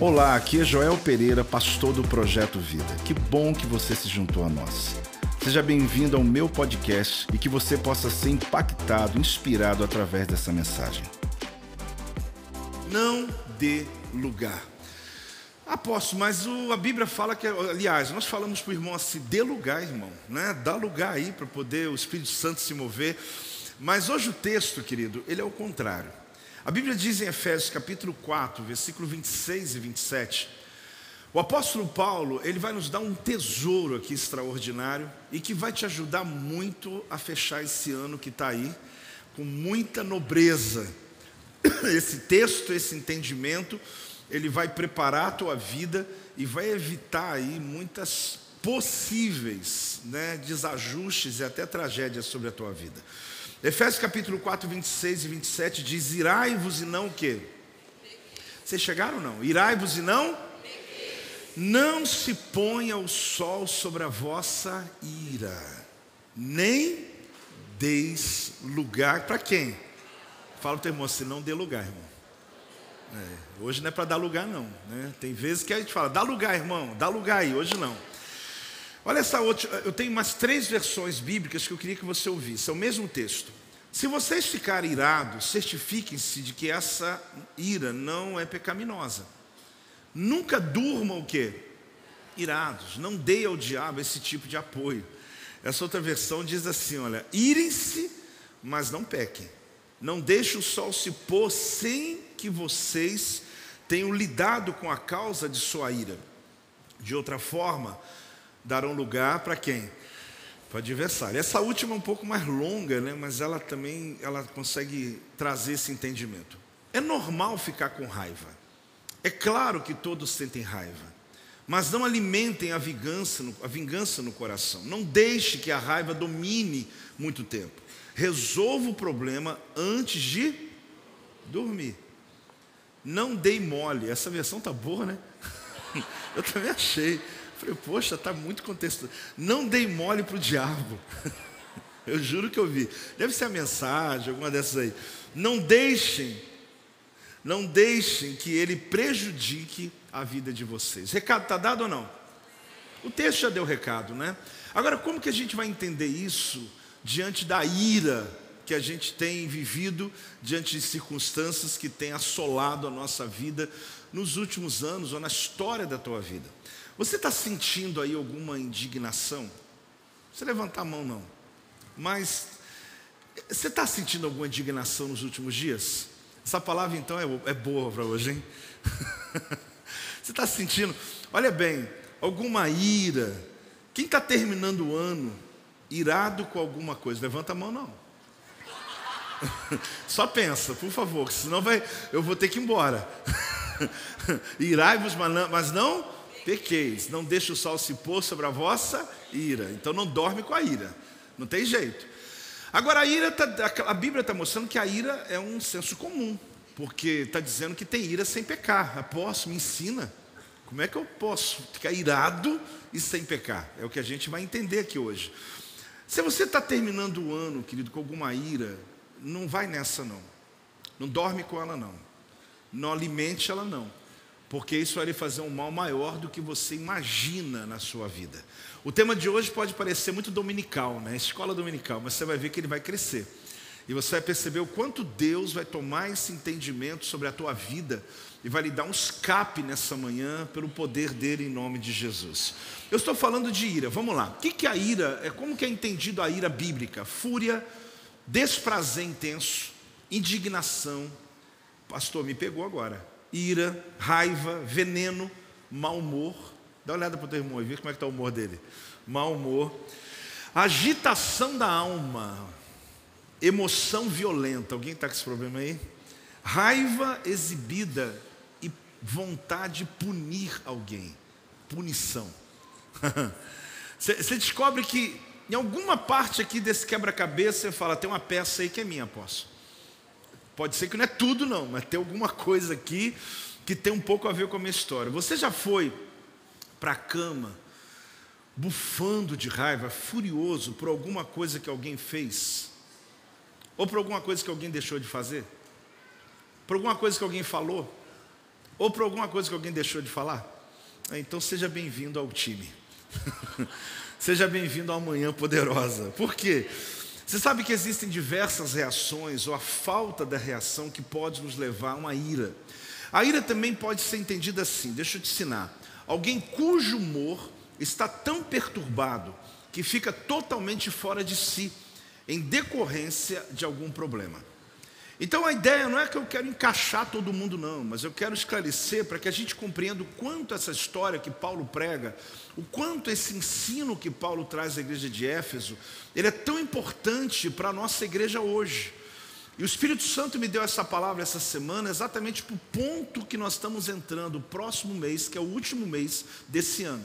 Olá, aqui é Joel Pereira, pastor do Projeto Vida. Que bom que você se juntou a nós. Seja bem-vindo ao meu podcast e que você possa ser impactado, inspirado através dessa mensagem. Não dê lugar. Apóstolo, mas o, a Bíblia fala que, aliás, nós falamos para o irmão assim: dê lugar, irmão, né? dá lugar aí para poder o Espírito Santo se mover. Mas hoje o texto, querido, ele é o contrário. A Bíblia diz em Efésios capítulo 4, versículo 26 e 27, o apóstolo Paulo, ele vai nos dar um tesouro aqui extraordinário e que vai te ajudar muito a fechar esse ano que está aí, com muita nobreza. Esse texto, esse entendimento, ele vai preparar a tua vida e vai evitar aí muitas possíveis né, desajustes e até tragédias sobre a tua vida. Efésios capítulo 4, 26 e 27 diz: Irai-vos e não o quê? Vocês chegaram ou não? Irai-vos e não? Não se ponha o sol sobre a vossa ira, nem deis lugar para quem? Fala o teu irmão, se não dê lugar, irmão. É, hoje não é para dar lugar, não. Né? Tem vezes que a gente fala, dá lugar, irmão, dá lugar aí, hoje não. Olha essa outra, eu tenho umas três versões bíblicas que eu queria que você ouvisse, é o mesmo texto. Se vocês ficarem irados, certifiquem-se de que essa ira não é pecaminosa. Nunca durmam o quê? Irados. Não dê ao diabo esse tipo de apoio. Essa outra versão diz assim: olha, irem-se, mas não pequem. Não deixe o sol se pôr sem que vocês tenham lidado com a causa de sua ira. De outra forma, darão lugar para quem? Para o adversário. Essa última é um pouco mais longa, né? mas ela também ela consegue trazer esse entendimento. É normal ficar com raiva. É claro que todos sentem raiva. Mas não alimentem a vingança, no, a vingança no coração. Não deixe que a raiva domine muito tempo. Resolva o problema antes de dormir. Não dei mole. Essa versão tá boa, né? Eu também achei. Falei, poxa, está muito contexto. Não dei mole para o diabo. Eu juro que eu vi. Deve ser a mensagem, alguma dessas aí. Não deixem, não deixem que ele prejudique a vida de vocês. Recado está dado ou não? O texto já deu recado, né? Agora, como que a gente vai entender isso diante da ira que a gente tem vivido, diante de circunstâncias que têm assolado a nossa vida nos últimos anos ou na história da tua vida? Você está sentindo aí alguma indignação? Você levantar a mão não. Mas você está sentindo alguma indignação nos últimos dias? Essa palavra então é, é boa para hoje, hein? você está sentindo, olha bem, alguma ira? Quem está terminando o ano irado com alguma coisa? Levanta a mão não. Só pensa, por favor, senão vai, eu vou ter que ir embora. Irai-vos, mas não pequeis, não deixe o sol se pôr sobre a vossa ira. Então não dorme com a ira, não tem jeito. Agora a ira, tá, a Bíblia está mostrando que a ira é um senso comum, porque está dizendo que tem ira sem pecar. Apóstolo, me ensina. Como é que eu posso ficar irado e sem pecar? É o que a gente vai entender aqui hoje. Se você está terminando o ano, querido, com alguma ira, não vai nessa não. Não dorme com ela não. Não alimente ela não porque isso vai lhe fazer um mal maior do que você imagina na sua vida. O tema de hoje pode parecer muito dominical, né? Escola dominical, mas você vai ver que ele vai crescer. E você vai perceber o quanto Deus vai tomar esse entendimento sobre a tua vida e vai lhe dar um escape nessa manhã pelo poder dele em nome de Jesus. Eu estou falando de ira, vamos lá. O que é a ira? É como que é entendido a ira bíblica? Fúria, desprazer intenso, indignação. Pastor, me pegou agora ira, raiva, veneno, mau humor. Dá uma olhada para o teu irmão e vê como é que está o humor dele. Mau humor, agitação da alma, emoção violenta. Alguém está com esse problema aí? Raiva exibida e vontade de punir alguém. Punição. Você descobre que em alguma parte aqui desse quebra-cabeça você fala, tem uma peça aí que é minha, posso. Pode ser que não é tudo, não, mas tem alguma coisa aqui que tem um pouco a ver com a minha história. Você já foi para a cama bufando de raiva, furioso por alguma coisa que alguém fez? Ou por alguma coisa que alguém deixou de fazer? Por alguma coisa que alguém falou? Ou por alguma coisa que alguém deixou de falar? É, então seja bem-vindo ao time. seja bem-vindo à Manhã Poderosa. Por quê? Você sabe que existem diversas reações, ou a falta da reação, que pode nos levar a uma ira. A ira também pode ser entendida assim, deixa eu te ensinar. Alguém cujo humor está tão perturbado que fica totalmente fora de si, em decorrência de algum problema. Então a ideia não é que eu quero encaixar todo mundo, não, mas eu quero esclarecer para que a gente compreenda o quanto essa história que Paulo prega, o quanto esse ensino que Paulo traz à igreja de Éfeso, ele é tão importante para a nossa igreja hoje. E o Espírito Santo me deu essa palavra essa semana exatamente para o ponto que nós estamos entrando, o próximo mês, que é o último mês desse ano.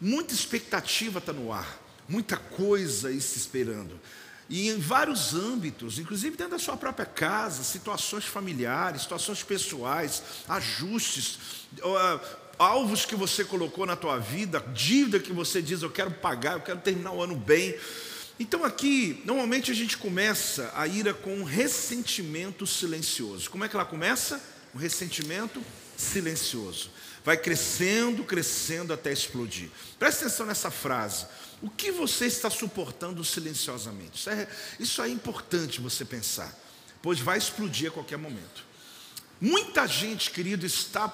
Muita expectativa está no ar, muita coisa se esperando. E em vários âmbitos, inclusive dentro da sua própria casa, situações familiares, situações pessoais, ajustes, alvos que você colocou na tua vida, dívida que você diz, eu quero pagar, eu quero terminar o ano bem. Então aqui, normalmente a gente começa a ira com um ressentimento silencioso. Como é que ela começa? Um ressentimento silencioso. Vai crescendo, crescendo até explodir. Presta atenção nessa frase. O que você está suportando silenciosamente? Isso é, isso é importante você pensar, pois vai explodir a qualquer momento. Muita gente, querido, está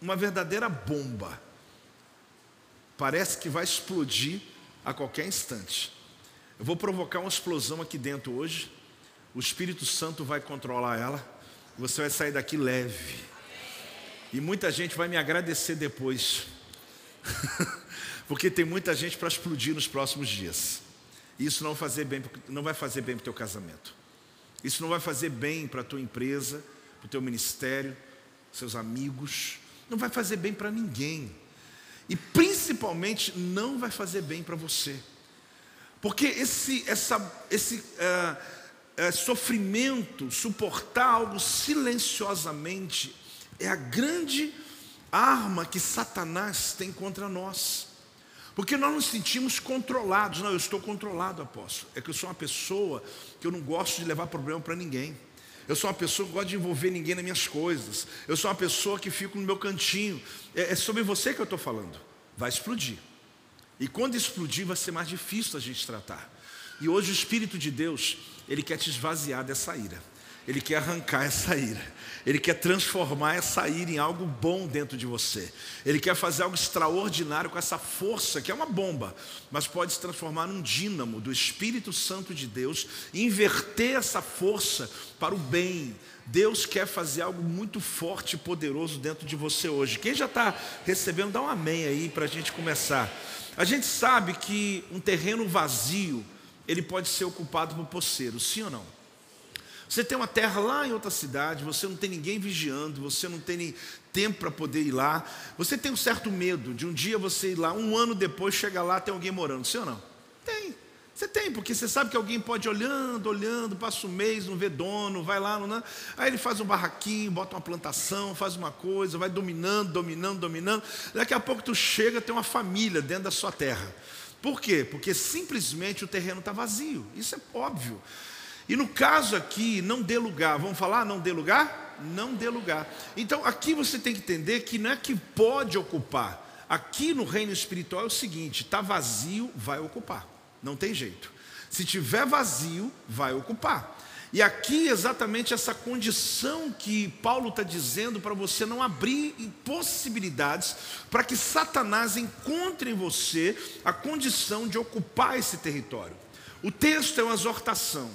uma verdadeira bomba. Parece que vai explodir a qualquer instante. Eu vou provocar uma explosão aqui dentro hoje. O Espírito Santo vai controlar ela. Você vai sair daqui leve. E muita gente vai me agradecer depois. Porque tem muita gente para explodir nos próximos dias. E isso não, fazer bem, não vai fazer bem para o teu casamento. Isso não vai fazer bem para a tua empresa, para o teu ministério, seus amigos. Não vai fazer bem para ninguém. E principalmente não vai fazer bem para você. Porque esse, essa, esse uh, uh, sofrimento, suportar algo silenciosamente, é a grande arma que Satanás tem contra nós. Porque nós nos sentimos controlados. Não, eu estou controlado, apóstolo. É que eu sou uma pessoa que eu não gosto de levar problema para ninguém. Eu sou uma pessoa que gosta de envolver ninguém nas minhas coisas. Eu sou uma pessoa que fico no meu cantinho. É, é sobre você que eu estou falando. Vai explodir. E quando explodir, vai ser mais difícil a gente tratar. E hoje o Espírito de Deus, ele quer te esvaziar dessa ira. Ele quer arrancar essa ira. Ele quer transformar essa ira em algo bom dentro de você. Ele quer fazer algo extraordinário com essa força, que é uma bomba, mas pode se transformar num dínamo do Espírito Santo de Deus, e inverter essa força para o bem. Deus quer fazer algo muito forte e poderoso dentro de você hoje. Quem já está recebendo, dá um amém aí para a gente começar. A gente sabe que um terreno vazio, ele pode ser ocupado por poceiros, sim ou não? Você tem uma terra lá em outra cidade, você não tem ninguém vigiando, você não tem tempo para poder ir lá. Você tem um certo medo de um dia você ir lá, um ano depois chegar lá tem alguém morando, sim ou não? Tem. Você tem, porque você sabe que alguém pode ir olhando, olhando, passa um mês, não vê dono, vai lá, não, aí ele faz um barraquinho, bota uma plantação, faz uma coisa, vai dominando, dominando, dominando. Daqui a pouco tu chega, tem uma família dentro da sua terra. Por quê? Porque simplesmente o terreno está vazio. Isso é óbvio. E no caso aqui, não dê lugar. Vamos falar não dê lugar? Não dê lugar. Então aqui você tem que entender que não é que pode ocupar. Aqui no reino espiritual é o seguinte: está vazio, vai ocupar. Não tem jeito. Se tiver vazio, vai ocupar. E aqui exatamente essa condição que Paulo está dizendo para você não abrir possibilidades para que Satanás encontre em você a condição de ocupar esse território. O texto é uma exortação.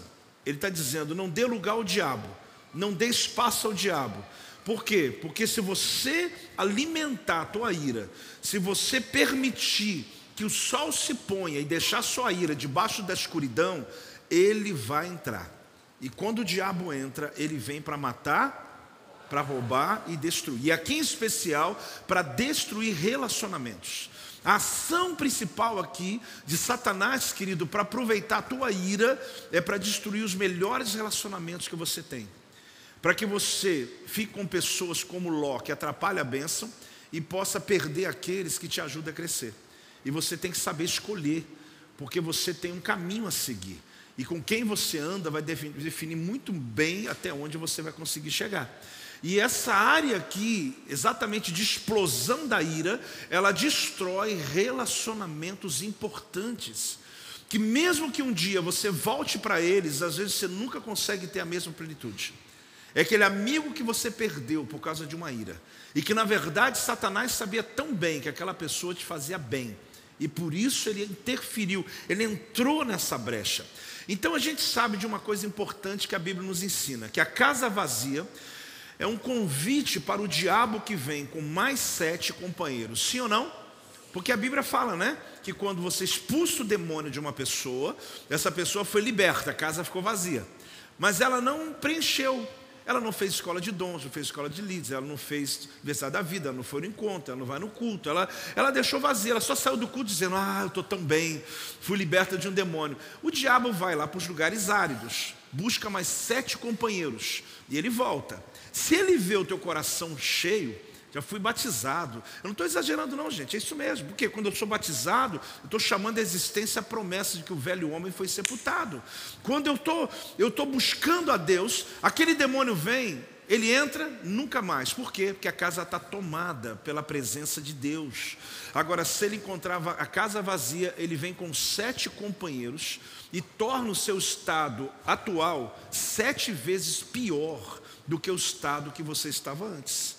Ele está dizendo: não dê lugar ao diabo, não dê espaço ao diabo. Por quê? Porque se você alimentar a tua ira, se você permitir que o sol se ponha e deixar sua ira debaixo da escuridão, ele vai entrar. E quando o diabo entra, ele vem para matar, para roubar e destruir. E aqui em especial, para destruir relacionamentos. A ação principal aqui de Satanás, querido, para aproveitar a tua ira, é para destruir os melhores relacionamentos que você tem. Para que você fique com pessoas como Ló, que atrapalha a bênção, e possa perder aqueles que te ajudam a crescer. E você tem que saber escolher, porque você tem um caminho a seguir. E com quem você anda vai definir muito bem até onde você vai conseguir chegar. E essa área aqui, exatamente de explosão da ira, ela destrói relacionamentos importantes. Que mesmo que um dia você volte para eles, às vezes você nunca consegue ter a mesma plenitude. É aquele amigo que você perdeu por causa de uma ira. E que na verdade Satanás sabia tão bem que aquela pessoa te fazia bem. E por isso ele interferiu, ele entrou nessa brecha. Então a gente sabe de uma coisa importante que a Bíblia nos ensina: que a casa vazia é um convite para o diabo que vem com mais sete companheiros, sim ou não? Porque a Bíblia fala, né? Que quando você expulsa o demônio de uma pessoa, essa pessoa foi liberta, a casa ficou vazia. Mas ela não preencheu, ela não fez escola de dons, não fez escola de líderes, ela não fez universidade da vida, ela não foi no encontro, ela não vai no culto, ela, ela deixou vazia, ela só saiu do culto dizendo: Ah, eu estou tão bem, fui liberta de um demônio. O diabo vai lá para os lugares áridos, busca mais sete companheiros e ele volta. Se ele vê o teu coração cheio, já fui batizado. Eu não estou exagerando, não, gente, é isso mesmo. Porque quando eu sou batizado, eu estou chamando a existência a promessa de que o velho homem foi sepultado. Quando eu estou eu tô buscando a Deus, aquele demônio vem, ele entra, nunca mais. Por quê? Porque a casa está tomada pela presença de Deus. Agora, se ele encontrava a casa vazia, ele vem com sete companheiros e torna o seu estado atual sete vezes pior do que o estado que você estava antes.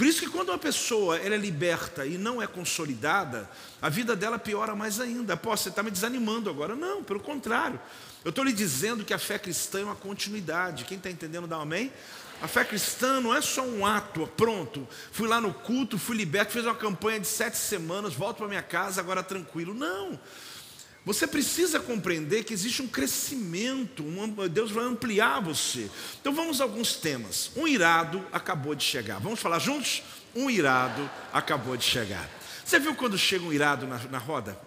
Por isso que quando uma pessoa ela é liberta e não é consolidada, a vida dela piora mais ainda. Pô, você está me desanimando agora. Não, pelo contrário. Eu estou lhe dizendo que a fé cristã é uma continuidade. Quem está entendendo, dá um amém? A fé cristã não é só um ato, pronto, fui lá no culto, fui liberto, fiz uma campanha de sete semanas, volto para minha casa agora tranquilo. Não. Você precisa compreender que existe um crescimento, um, Deus vai ampliar você. Então vamos a alguns temas. Um irado acabou de chegar. Vamos falar juntos? Um irado acabou de chegar. Você viu quando chega um irado na, na roda?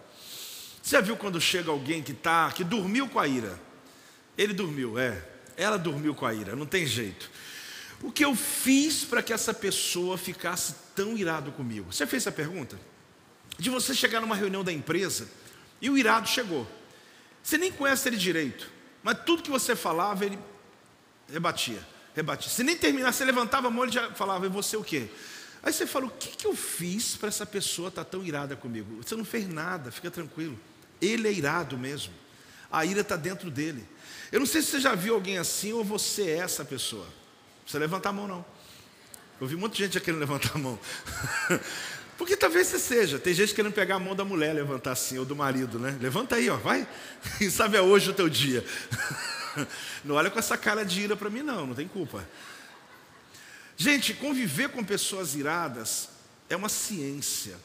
Você viu quando chega alguém que tá, que dormiu com a ira? Ele dormiu, é. Ela dormiu com a ira, não tem jeito. O que eu fiz para que essa pessoa ficasse tão irado comigo? Você fez essa pergunta? De você chegar numa reunião da empresa e o irado chegou. Você nem conhece ele direito, mas tudo que você falava, ele rebatia, rebatia. Se nem terminasse, você levantava a mão, ele já falava, e você o quê? Aí você fala, o que, que eu fiz para essa pessoa estar tá tão irada comigo? Você não fez nada, fica tranquilo. Ele é irado mesmo. A ira está dentro dele. Eu não sei se você já viu alguém assim ou você é essa pessoa. Você levanta a mão, não. Eu vi muita gente já querendo levantar a mão. Porque talvez você seja. Tem gente querendo pegar a mão da mulher, levantar assim, ou do marido, né? Levanta aí, ó, vai. Quem sabe é hoje o teu dia. Não olha com essa cara de ira para mim, não, não tem culpa. Gente, conviver com pessoas iradas é uma ciência.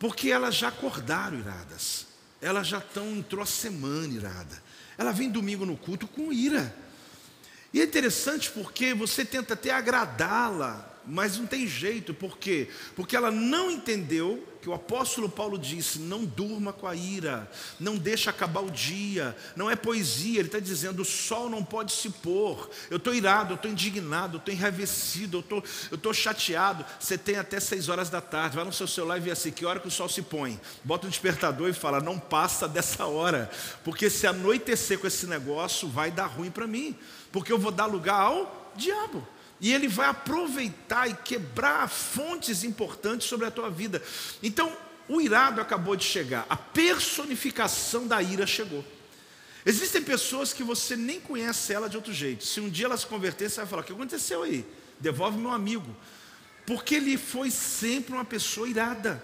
Porque elas já acordaram iradas. Elas já estão, entrou a semana irada. Ela vem domingo no culto com ira. E é interessante porque você tenta até agradá-la, mas não tem jeito, por quê? Porque ela não entendeu que o apóstolo Paulo disse: não durma com a ira, não deixa acabar o dia, não é poesia, ele está dizendo: o sol não pode se pôr, eu estou irado, eu estou indignado, eu estou enraivecido, eu eu estou chateado. Você tem até seis horas da tarde, vai no seu celular e vê assim: que hora que o sol se põe? Bota um despertador e fala: não passa dessa hora, porque se anoitecer com esse negócio, vai dar ruim para mim, porque eu vou dar lugar ao diabo. E ele vai aproveitar e quebrar fontes importantes sobre a tua vida. Então, o irado acabou de chegar, a personificação da ira chegou. Existem pessoas que você nem conhece ela de outro jeito. Se um dia ela se converter, você vai falar: o que aconteceu aí? Devolve meu amigo. Porque ele foi sempre uma pessoa irada.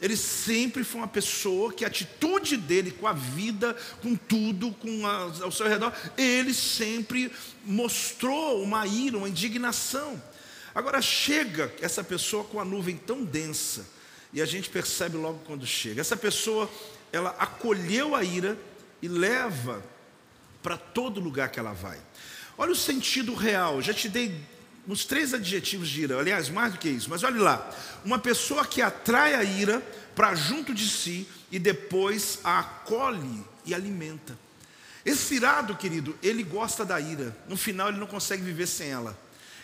Ele sempre foi uma pessoa que a atitude dele com a vida, com tudo, com a, ao seu redor, ele sempre mostrou uma ira, uma indignação. Agora chega essa pessoa com a nuvem tão densa, e a gente percebe logo quando chega. Essa pessoa, ela acolheu a ira e leva para todo lugar que ela vai. Olha o sentido real, já te dei nos três adjetivos de ira, aliás, mais do que isso, mas olhe lá, uma pessoa que atrai a ira para junto de si e depois a acolhe e alimenta. Esse irado, querido, ele gosta da ira, no final ele não consegue viver sem ela,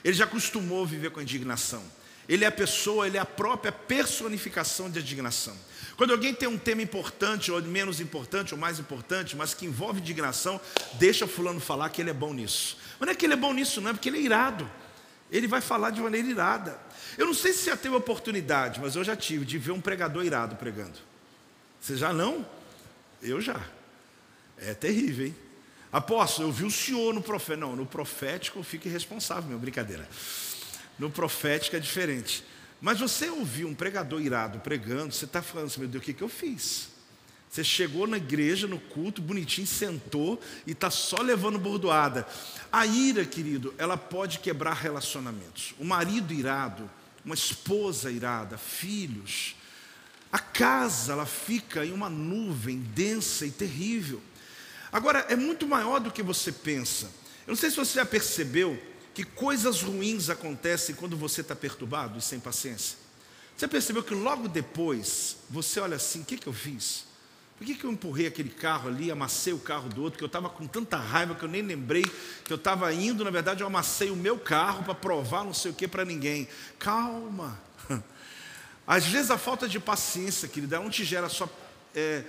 ele já acostumou a viver com a indignação. Ele é a pessoa, ele é a própria personificação de indignação. Quando alguém tem um tema importante, ou menos importante, ou mais importante, mas que envolve indignação, deixa fulano falar que ele é bom nisso. Mas não é que ele é bom nisso, não é porque ele é irado. Ele vai falar de maneira irada. Eu não sei se já teve oportunidade, mas eu já tive de ver um pregador irado pregando. Você já não? Eu já. É terrível, hein? Apóstolo, eu vi o senhor no profético. Não, no profético eu fico irresponsável, meu, brincadeira. No profético é diferente. Mas você ouviu um pregador irado pregando, você está falando assim, meu Deus, o que, que eu fiz? Você chegou na igreja, no culto, bonitinho, sentou e está só levando bordoada. A ira, querido, ela pode quebrar relacionamentos. O marido irado, uma esposa irada, filhos. A casa, ela fica em uma nuvem densa e terrível. Agora, é muito maior do que você pensa. Eu não sei se você já percebeu que coisas ruins acontecem quando você está perturbado e sem paciência. Você percebeu que logo depois, você olha assim: o que, que eu fiz? Por que, que eu empurrei aquele carro ali, amassei o carro do outro, que eu estava com tanta raiva que eu nem lembrei que eu estava indo, na verdade eu amassei o meu carro para provar não sei o que para ninguém. Calma. Às vezes a falta de paciência, querida, não te gera só é,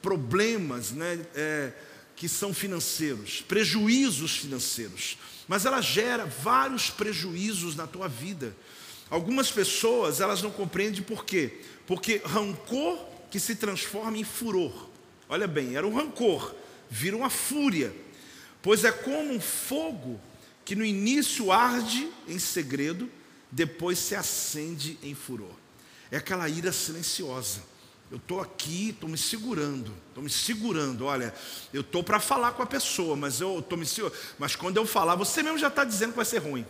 problemas né, é, que são financeiros, prejuízos financeiros, mas ela gera vários prejuízos na tua vida. Algumas pessoas, elas não compreendem por quê? Porque rancor que se transforma em furor. Olha bem, era um rancor, vira uma fúria, pois é como um fogo que no início arde em segredo, depois se acende em furor. É aquela ira silenciosa. Eu estou aqui, estou me segurando, estou me segurando. Olha, eu estou para falar com a pessoa, mas eu estou me. Mas quando eu falar, você mesmo já está dizendo que vai ser ruim.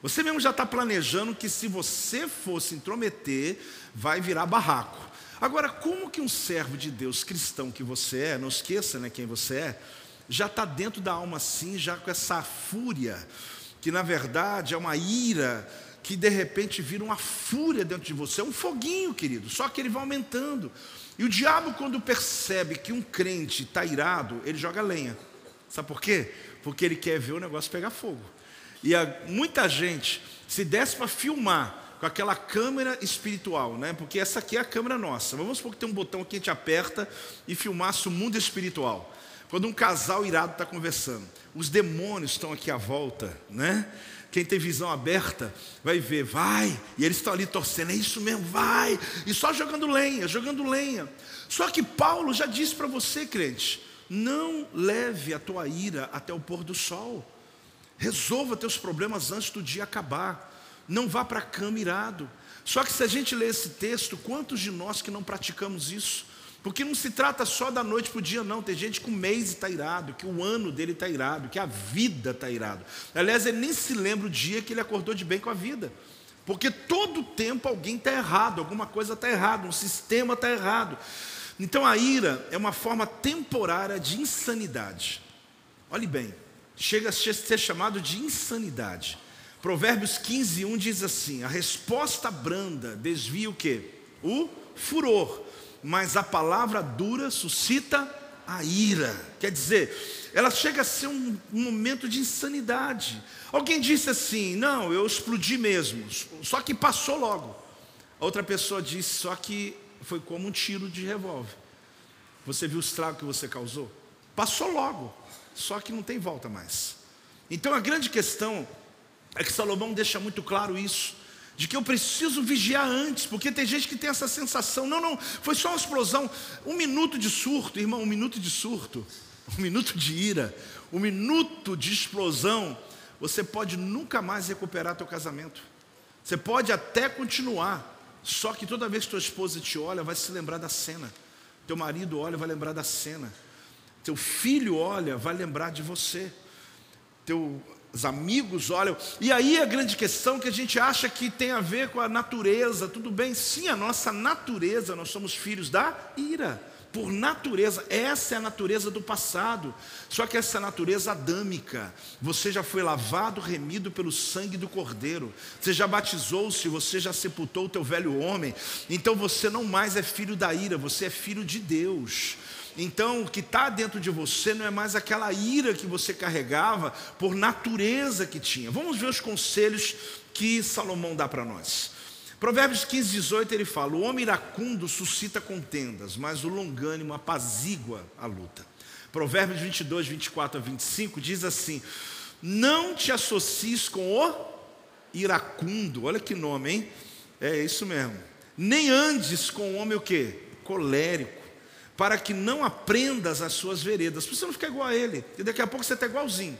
Você mesmo já está planejando que se você fosse intrometer, vai virar barraco. Agora, como que um servo de Deus cristão que você é, não esqueça né, quem você é, já está dentro da alma assim, já com essa fúria, que na verdade é uma ira, que de repente vira uma fúria dentro de você, é um foguinho, querido, só que ele vai aumentando. E o diabo, quando percebe que um crente está irado, ele joga lenha. Sabe por quê? Porque ele quer ver o negócio pegar fogo. E a, muita gente, se desse para filmar com aquela câmera espiritual, né? Porque essa aqui é a câmera nossa. Vamos supor que tem um botão que a gente aperta e filmasse o mundo espiritual. Quando um casal irado está conversando, os demônios estão aqui à volta, né? Quem tem visão aberta vai ver, vai, e eles estão ali torcendo, é isso mesmo, vai, e só jogando lenha, jogando lenha. Só que Paulo já disse para você, crente, não leve a tua ira até o pôr do sol. Resolva teus problemas antes do dia acabar não vá para a cama irado. Só que se a gente ler esse texto, quantos de nós que não praticamos isso? Porque não se trata só da noite para o dia, não. Tem gente que o mês está irado, que o ano dele está irado, que a vida está irado. Aliás, ele nem se lembra o dia que ele acordou de bem com a vida. Porque todo tempo alguém está errado, alguma coisa está errada, um sistema está errado. Então a ira é uma forma temporária de insanidade. Olhe bem, chega a ser chamado de insanidade. Provérbios 15, 1 diz assim: a resposta branda desvia o que? O furor, mas a palavra dura suscita a ira. Quer dizer, ela chega a ser um, um momento de insanidade. Alguém disse assim: não, eu explodi mesmo, só que passou logo. A outra pessoa disse: só que foi como um tiro de revólver. Você viu o estrago que você causou? Passou logo, só que não tem volta mais. Então a grande questão é que Salomão deixa muito claro isso, de que eu preciso vigiar antes, porque tem gente que tem essa sensação, não, não, foi só uma explosão, um minuto de surto, irmão, um minuto de surto, um minuto de ira, um minuto de explosão, você pode nunca mais recuperar teu casamento. Você pode até continuar, só que toda vez que tua esposa te olha, vai se lembrar da cena. Teu marido olha, vai lembrar da cena. Teu filho olha, vai lembrar de você. Teu os amigos olham. E aí a grande questão que a gente acha que tem a ver com a natureza, tudo bem? Sim, a nossa natureza, nós somos filhos da ira. Por natureza, essa é a natureza do passado. Só que essa natureza adâmica. Você já foi lavado, remido pelo sangue do Cordeiro. Você já batizou-se, você já sepultou o teu velho homem. Então você não mais é filho da ira, você é filho de Deus. Então, o que está dentro de você não é mais aquela ira que você carregava por natureza que tinha. Vamos ver os conselhos que Salomão dá para nós. Provérbios 15, 18 ele fala: O homem iracundo suscita contendas, mas o longânimo apazigua a luta. Provérbios 22, 24 a 25 diz assim: Não te associes com o iracundo, olha que nome, hein? É isso mesmo. Nem andes com o homem o quê? Colérico, para que não aprendas as suas veredas, para você não ficar igual a ele, e daqui a pouco você está igualzinho.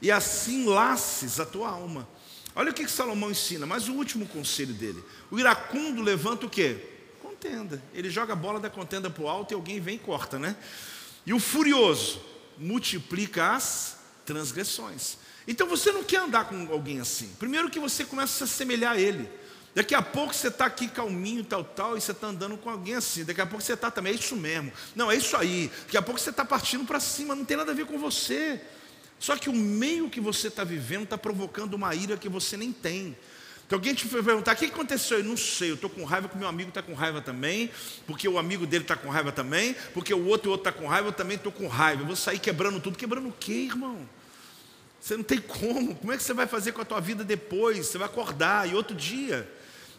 E assim laces a tua alma. Olha o que, que Salomão ensina, mas o último conselho dele. O iracundo levanta o quê? Contenda. Ele joga a bola da contenda para o alto e alguém vem e corta, né? E o furioso multiplica as transgressões. Então você não quer andar com alguém assim. Primeiro que você começa a se assemelhar a ele. Daqui a pouco você está aqui calminho, tal, tal, e você está andando com alguém assim. Daqui a pouco você está também, é isso mesmo. Não, é isso aí. Daqui a pouco você está partindo para cima, não tem nada a ver com você. Só que o meio que você está vivendo está provocando uma ira que você nem tem. Então alguém te perguntar, o que aconteceu? Eu não sei, eu estou com raiva porque meu amigo está com raiva também, porque o amigo dele está com raiva também, porque o outro e o outro está com raiva, eu também estou com raiva. Eu vou sair quebrando tudo. Quebrando o quê, irmão? Você não tem como. Como é que você vai fazer com a tua vida depois? Você vai acordar e outro dia.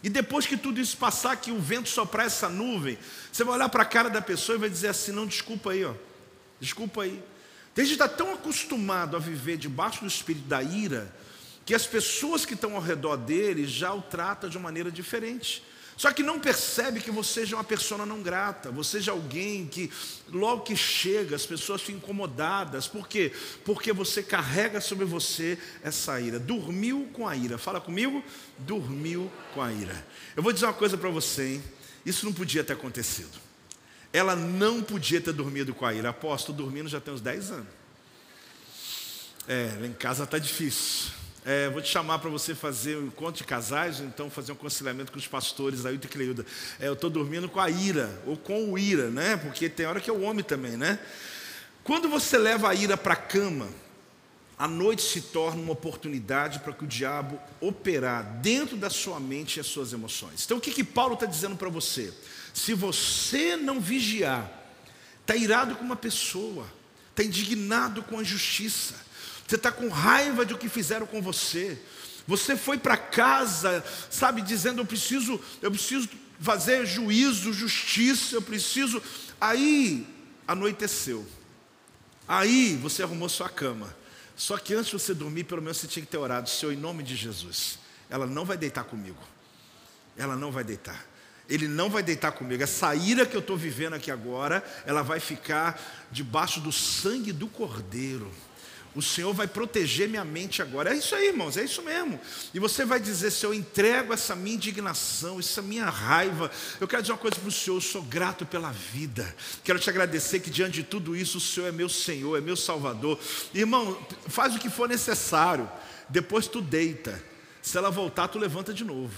E depois que tudo isso passar, que o vento soprar essa nuvem, você vai olhar para a cara da pessoa e vai dizer assim: não, desculpa aí, ó. Desculpa aí. Gente está tão acostumado a viver debaixo do espírito da ira, que as pessoas que estão ao redor dele já o tratam de maneira diferente. Só que não percebe que você seja uma pessoa não grata, você seja alguém que logo que chega as pessoas ficam incomodadas. Por quê? Porque você carrega sobre você essa ira. Dormiu com a ira. Fala comigo? Dormiu com a ira. Eu vou dizer uma coisa para você, hein? Isso não podia ter acontecido. Ela não podia ter dormido com a ira. Aposto, dormindo já tem uns 10 anos. É, em casa está difícil. É, vou te chamar para você fazer um encontro de casais, então fazer um conciliamento com os pastores aí, e Cleilda. É, eu estou dormindo com a ira, ou com o ira, né? Porque tem hora que é o homem também, né? Quando você leva a ira para a cama, a noite se torna uma oportunidade para que o diabo operar dentro da sua mente e as suas emoções. Então o que, que Paulo está dizendo para você? Se você não vigiar, está irado com uma pessoa, está indignado com a justiça, você está com raiva de o que fizeram com você, você foi para casa, sabe, dizendo: eu preciso, eu preciso fazer juízo, justiça, eu preciso. Aí anoiteceu. Aí você arrumou sua cama. Só que antes de você dormir, pelo menos você tinha que ter orado, Senhor, em nome de Jesus. Ela não vai deitar comigo. Ela não vai deitar. Ele não vai deitar comigo. Essa ira que eu estou vivendo aqui agora, ela vai ficar debaixo do sangue do Cordeiro. O Senhor vai proteger minha mente agora. É isso aí, irmãos, é isso mesmo. E você vai dizer: se eu entrego essa minha indignação, essa minha raiva, eu quero dizer uma coisa para o Senhor: eu sou grato pela vida. Quero te agradecer que diante de tudo isso, o Senhor é meu Senhor, é meu Salvador. Irmão, faz o que for necessário, depois tu deita. Se ela voltar, tu levanta de novo.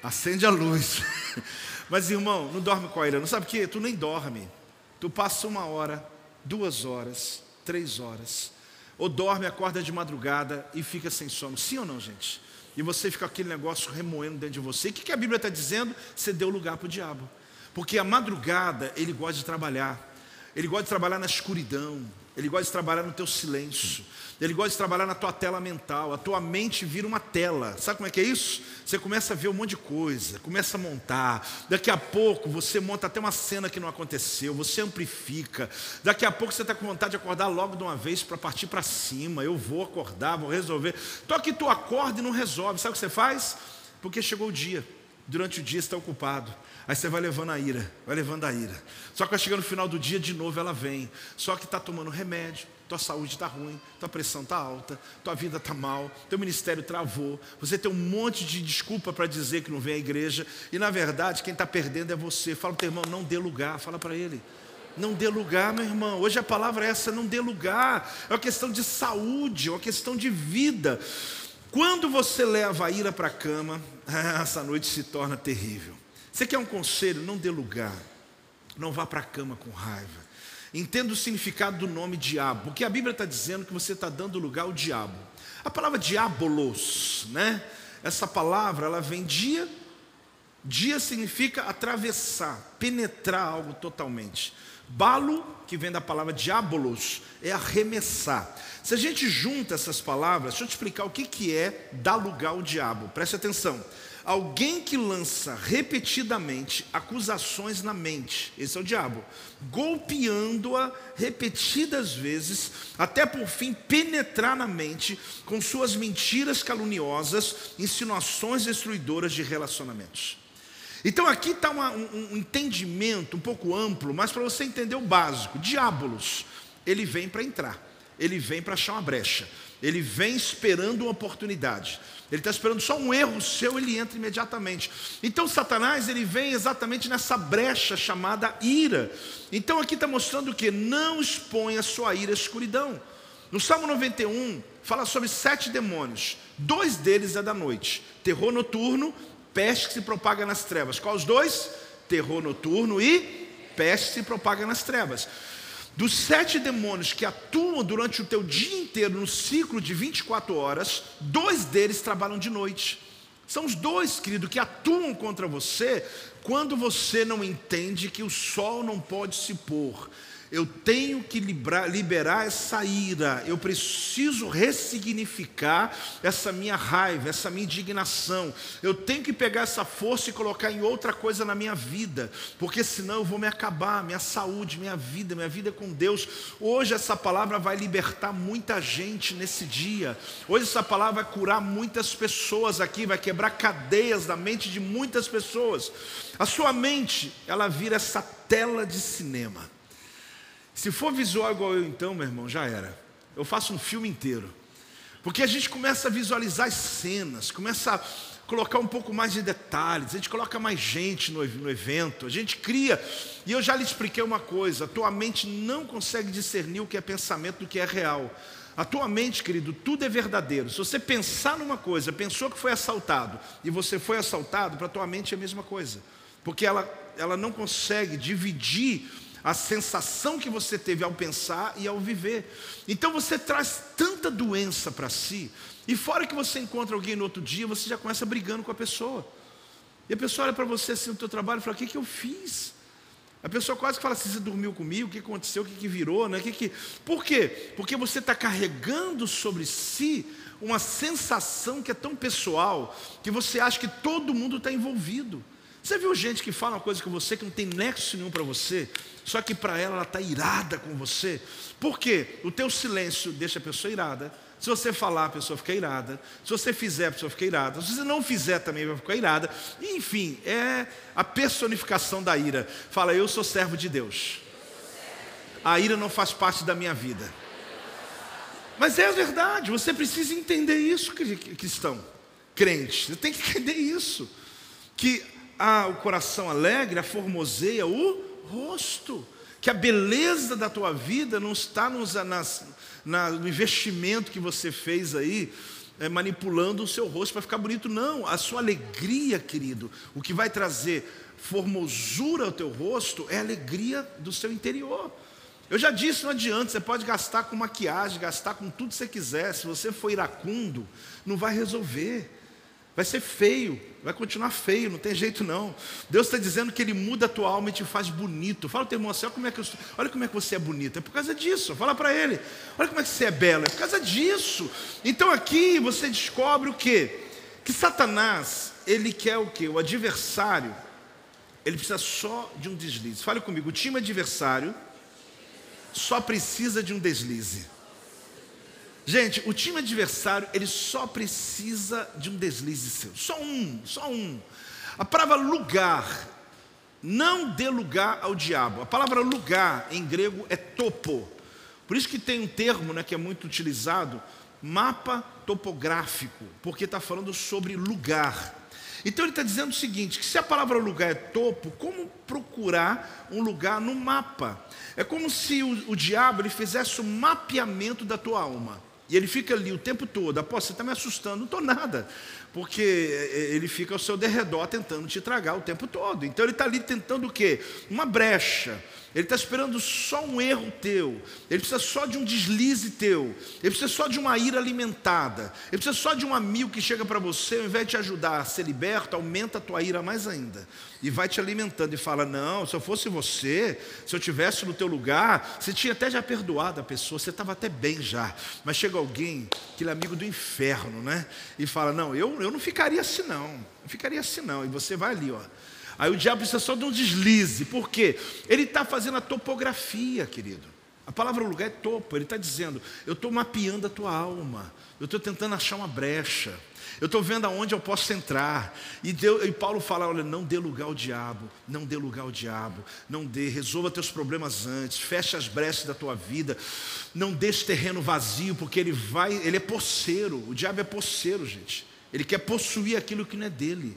Acende a luz. Mas irmão, não dorme com a ira. Não sabe o que? Tu nem dorme. Tu passa uma hora, duas horas, três horas. Ou dorme, acorda de madrugada e fica sem sono. Sim ou não, gente? E você fica aquele negócio remoendo dentro de você. O que a Bíblia está dizendo? Você deu lugar para o diabo. Porque a madrugada ele gosta de trabalhar. Ele gosta de trabalhar na escuridão. Ele gosta de trabalhar no teu silêncio. Ele gosta de trabalhar na tua tela mental. A tua mente vira uma tela. Sabe como é que é isso? Você começa a ver um monte de coisa, começa a montar. Daqui a pouco você monta até uma cena que não aconteceu. Você amplifica. Daqui a pouco você está com vontade de acordar logo de uma vez para partir para cima. Eu vou acordar, vou resolver. Só que tu acorda e não resolve. Sabe o que você faz? Porque chegou o dia. Durante o dia está ocupado. Aí você vai levando a ira, vai levando a ira. Só que chegando no final do dia, de novo ela vem. Só que está tomando remédio, tua saúde está ruim, tua pressão está alta, tua vida está mal, teu ministério travou, você tem um monte de desculpa para dizer que não vem à igreja, e na verdade quem está perdendo é você. Fala para o teu irmão, não dê lugar, fala para ele. Não dê lugar, meu irmão. Hoje a palavra é essa, não dê lugar. É uma questão de saúde, é uma questão de vida. Quando você leva a ira para a cama, essa noite se torna terrível. Você quer um conselho? Não dê lugar. Não vá para a cama com raiva. Entenda o significado do nome diabo, porque a Bíblia está dizendo que você está dando lugar ao diabo. A palavra diabolos, né? Essa palavra ela vem dia. Dia significa atravessar, penetrar algo totalmente. Balo, que vem da palavra diabolos, é arremessar. Se a gente junta essas palavras, deixa eu te explicar o que, que é dar lugar ao diabo. Preste atenção. Alguém que lança repetidamente acusações na mente, esse é o diabo, golpeando-a repetidas vezes, até por fim penetrar na mente com suas mentiras caluniosas, insinuações destruidoras de relacionamentos. Então aqui está um, um entendimento um pouco amplo, mas para você entender o básico: diabolos, ele vem para entrar, ele vem para achar uma brecha. Ele vem esperando uma oportunidade. Ele está esperando só um erro seu, ele entra imediatamente. Então Satanás ele vem exatamente nessa brecha chamada ira. Então aqui está mostrando que não expõe a sua ira à escuridão. No Salmo 91 fala sobre sete demônios. Dois deles é da noite: terror noturno, peste que se propaga nas trevas. Quais os dois? Terror noturno e peste que se propaga nas trevas. Dos sete demônios que atuam durante o teu dia inteiro no ciclo de 24 horas, dois deles trabalham de noite. São os dois, querido, que atuam contra você quando você não entende que o sol não pode se pôr eu tenho que liberar, liberar essa ira, eu preciso ressignificar essa minha raiva, essa minha indignação. Eu tenho que pegar essa força e colocar em outra coisa na minha vida, porque senão eu vou me acabar, minha saúde, minha vida, minha vida com Deus. Hoje essa palavra vai libertar muita gente nesse dia. Hoje essa palavra vai curar muitas pessoas aqui, vai quebrar cadeias da mente de muitas pessoas. A sua mente, ela vira essa tela de cinema. Se for visual igual eu, então, meu irmão, já era. Eu faço um filme inteiro. Porque a gente começa a visualizar as cenas, começa a colocar um pouco mais de detalhes, a gente coloca mais gente no, no evento, a gente cria. E eu já lhe expliquei uma coisa: a tua mente não consegue discernir o que é pensamento do que é real. A tua mente, querido, tudo é verdadeiro. Se você pensar numa coisa, pensou que foi assaltado e você foi assaltado, para a tua mente é a mesma coisa. Porque ela, ela não consegue dividir a sensação que você teve ao pensar e ao viver. Então você traz tanta doença para si, e fora que você encontra alguém no outro dia, você já começa brigando com a pessoa. E a pessoa olha para você assim no teu trabalho e fala: O que, que eu fiz? A pessoa quase fala assim: Você dormiu comigo? O que aconteceu? O que, que virou? Né? O que que... Por quê? Porque você está carregando sobre si uma sensação que é tão pessoal que você acha que todo mundo está envolvido. Você viu gente que fala uma coisa com você que não tem nexo nenhum para você, só que para ela ela está irada com você? Por quê? O teu silêncio deixa a pessoa irada. Se você falar, a pessoa fica irada. Se você fizer, a pessoa fica irada. Se você não fizer, também vai ficar irada. Enfim, é a personificação da ira. Fala, eu sou servo de Deus. A ira não faz parte da minha vida. Mas é a verdade, você precisa entender isso, cristão, crente. Você tem que entender isso. Que o coração alegre aformoseia o rosto. Que a beleza da tua vida não está nos, nas, na, no investimento que você fez aí, é, manipulando o seu rosto para ficar bonito. Não, a sua alegria, querido, o que vai trazer formosura ao teu rosto é a alegria do seu interior. Eu já disse, não adianta, você pode gastar com maquiagem, gastar com tudo que você quiser, se você for iracundo, não vai resolver. Vai ser feio, vai continuar feio, não tem jeito não. Deus está dizendo que Ele muda a tua alma e te faz bonito. Fala teu irmão assim, olha como, é que eu, olha como é que você é bonito. É por causa disso. Fala para ele. Olha como é que você é belo. É por causa disso. Então aqui você descobre o quê? Que Satanás, ele quer o quê? O adversário, ele precisa só de um deslize. Fale comigo, o time adversário só precisa de um deslize. Gente, o time adversário, ele só precisa de um deslize seu. Só um, só um. A palavra lugar, não dê lugar ao diabo. A palavra lugar em grego é topo. Por isso que tem um termo né, que é muito utilizado, mapa topográfico, porque está falando sobre lugar. Então ele está dizendo o seguinte: que se a palavra lugar é topo, como procurar um lugar no mapa? É como se o, o diabo ele fizesse o um mapeamento da tua alma. E ele fica ali o tempo todo, após você está me assustando, não estou nada, porque é, é, ele fica ao seu derredor tentando te tragar o tempo todo. Então ele está ali tentando o quê? Uma brecha. Ele está esperando só um erro teu, ele precisa só de um deslize teu, ele precisa só de uma ira alimentada, ele precisa só de um amigo que chega para você, ao invés de te ajudar a ser liberto, aumenta a tua ira mais ainda, e vai te alimentando e fala: Não, se eu fosse você, se eu tivesse no teu lugar, você tinha até já perdoado a pessoa, você estava até bem já, mas chega alguém, aquele amigo do inferno, né? E fala: Não, eu, eu não ficaria assim, não. Não ficaria assim, não. E você vai ali, ó. Aí o diabo precisa só de um deslize. Por quê? Ele está fazendo a topografia, querido. A palavra lugar é topo. Ele está dizendo: Eu estou mapeando a tua alma. Eu estou tentando achar uma brecha. Eu estou vendo aonde eu posso entrar. E, Deus, e, Paulo fala: olha, não dê lugar ao diabo, não dê lugar ao diabo, não dê, resolva teus problemas antes, feche as brechas da tua vida, não deixe terreno vazio, porque ele vai, ele é poceiro, o diabo é poceiro, gente. Ele quer possuir aquilo que não é dele.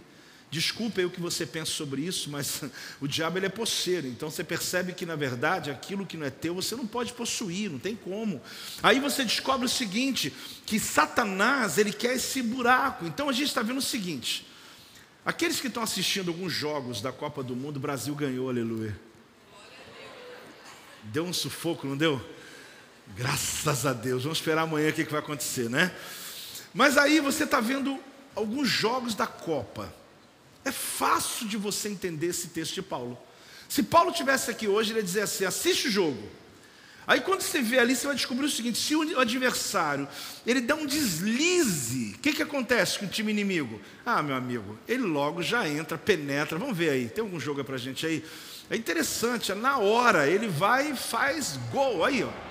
Desculpa aí o que você pensa sobre isso, mas o diabo ele é posseiro. Então você percebe que na verdade aquilo que não é teu você não pode possuir, não tem como. Aí você descobre o seguinte, que Satanás ele quer esse buraco. Então a gente está vendo o seguinte: aqueles que estão assistindo alguns jogos da Copa do Mundo, o Brasil ganhou, aleluia. Deu um sufoco, não deu? Graças a Deus. Vamos esperar amanhã o que vai acontecer, né? Mas aí você está vendo alguns jogos da Copa. É fácil de você entender esse texto de Paulo. Se Paulo tivesse aqui hoje, ele ia dizer assim: assiste o jogo. Aí quando você vê ali, você vai descobrir o seguinte: se o adversário ele dá um deslize, o que, que acontece com o time inimigo? Ah, meu amigo, ele logo já entra, penetra. Vamos ver aí, tem algum jogo para gente aí? É interessante, é na hora ele vai e faz gol. Aí, ó.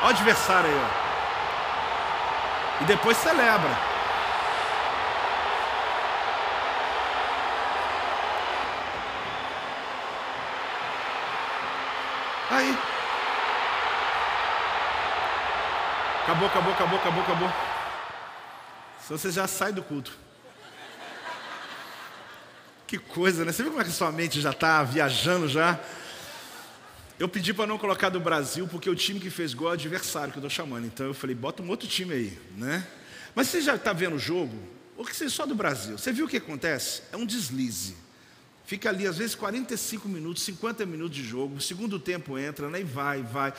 Olha o adversário aí, ó. E depois celebra. Aí. Acabou, acabou, acabou, acabou, acabou. Se você já sai do culto. Que coisa, né? Você viu como é que sua mente já está viajando já? Eu pedi para não colocar do Brasil, porque o time que fez gol é o adversário que eu estou chamando. Então eu falei, bota um outro time aí, né? Mas você já está vendo o jogo? Ou que seja só do Brasil? Você viu o que acontece? É um deslize. Fica ali, às vezes, 45 minutos, 50 minutos de jogo, o segundo tempo entra, né? E vai, vai.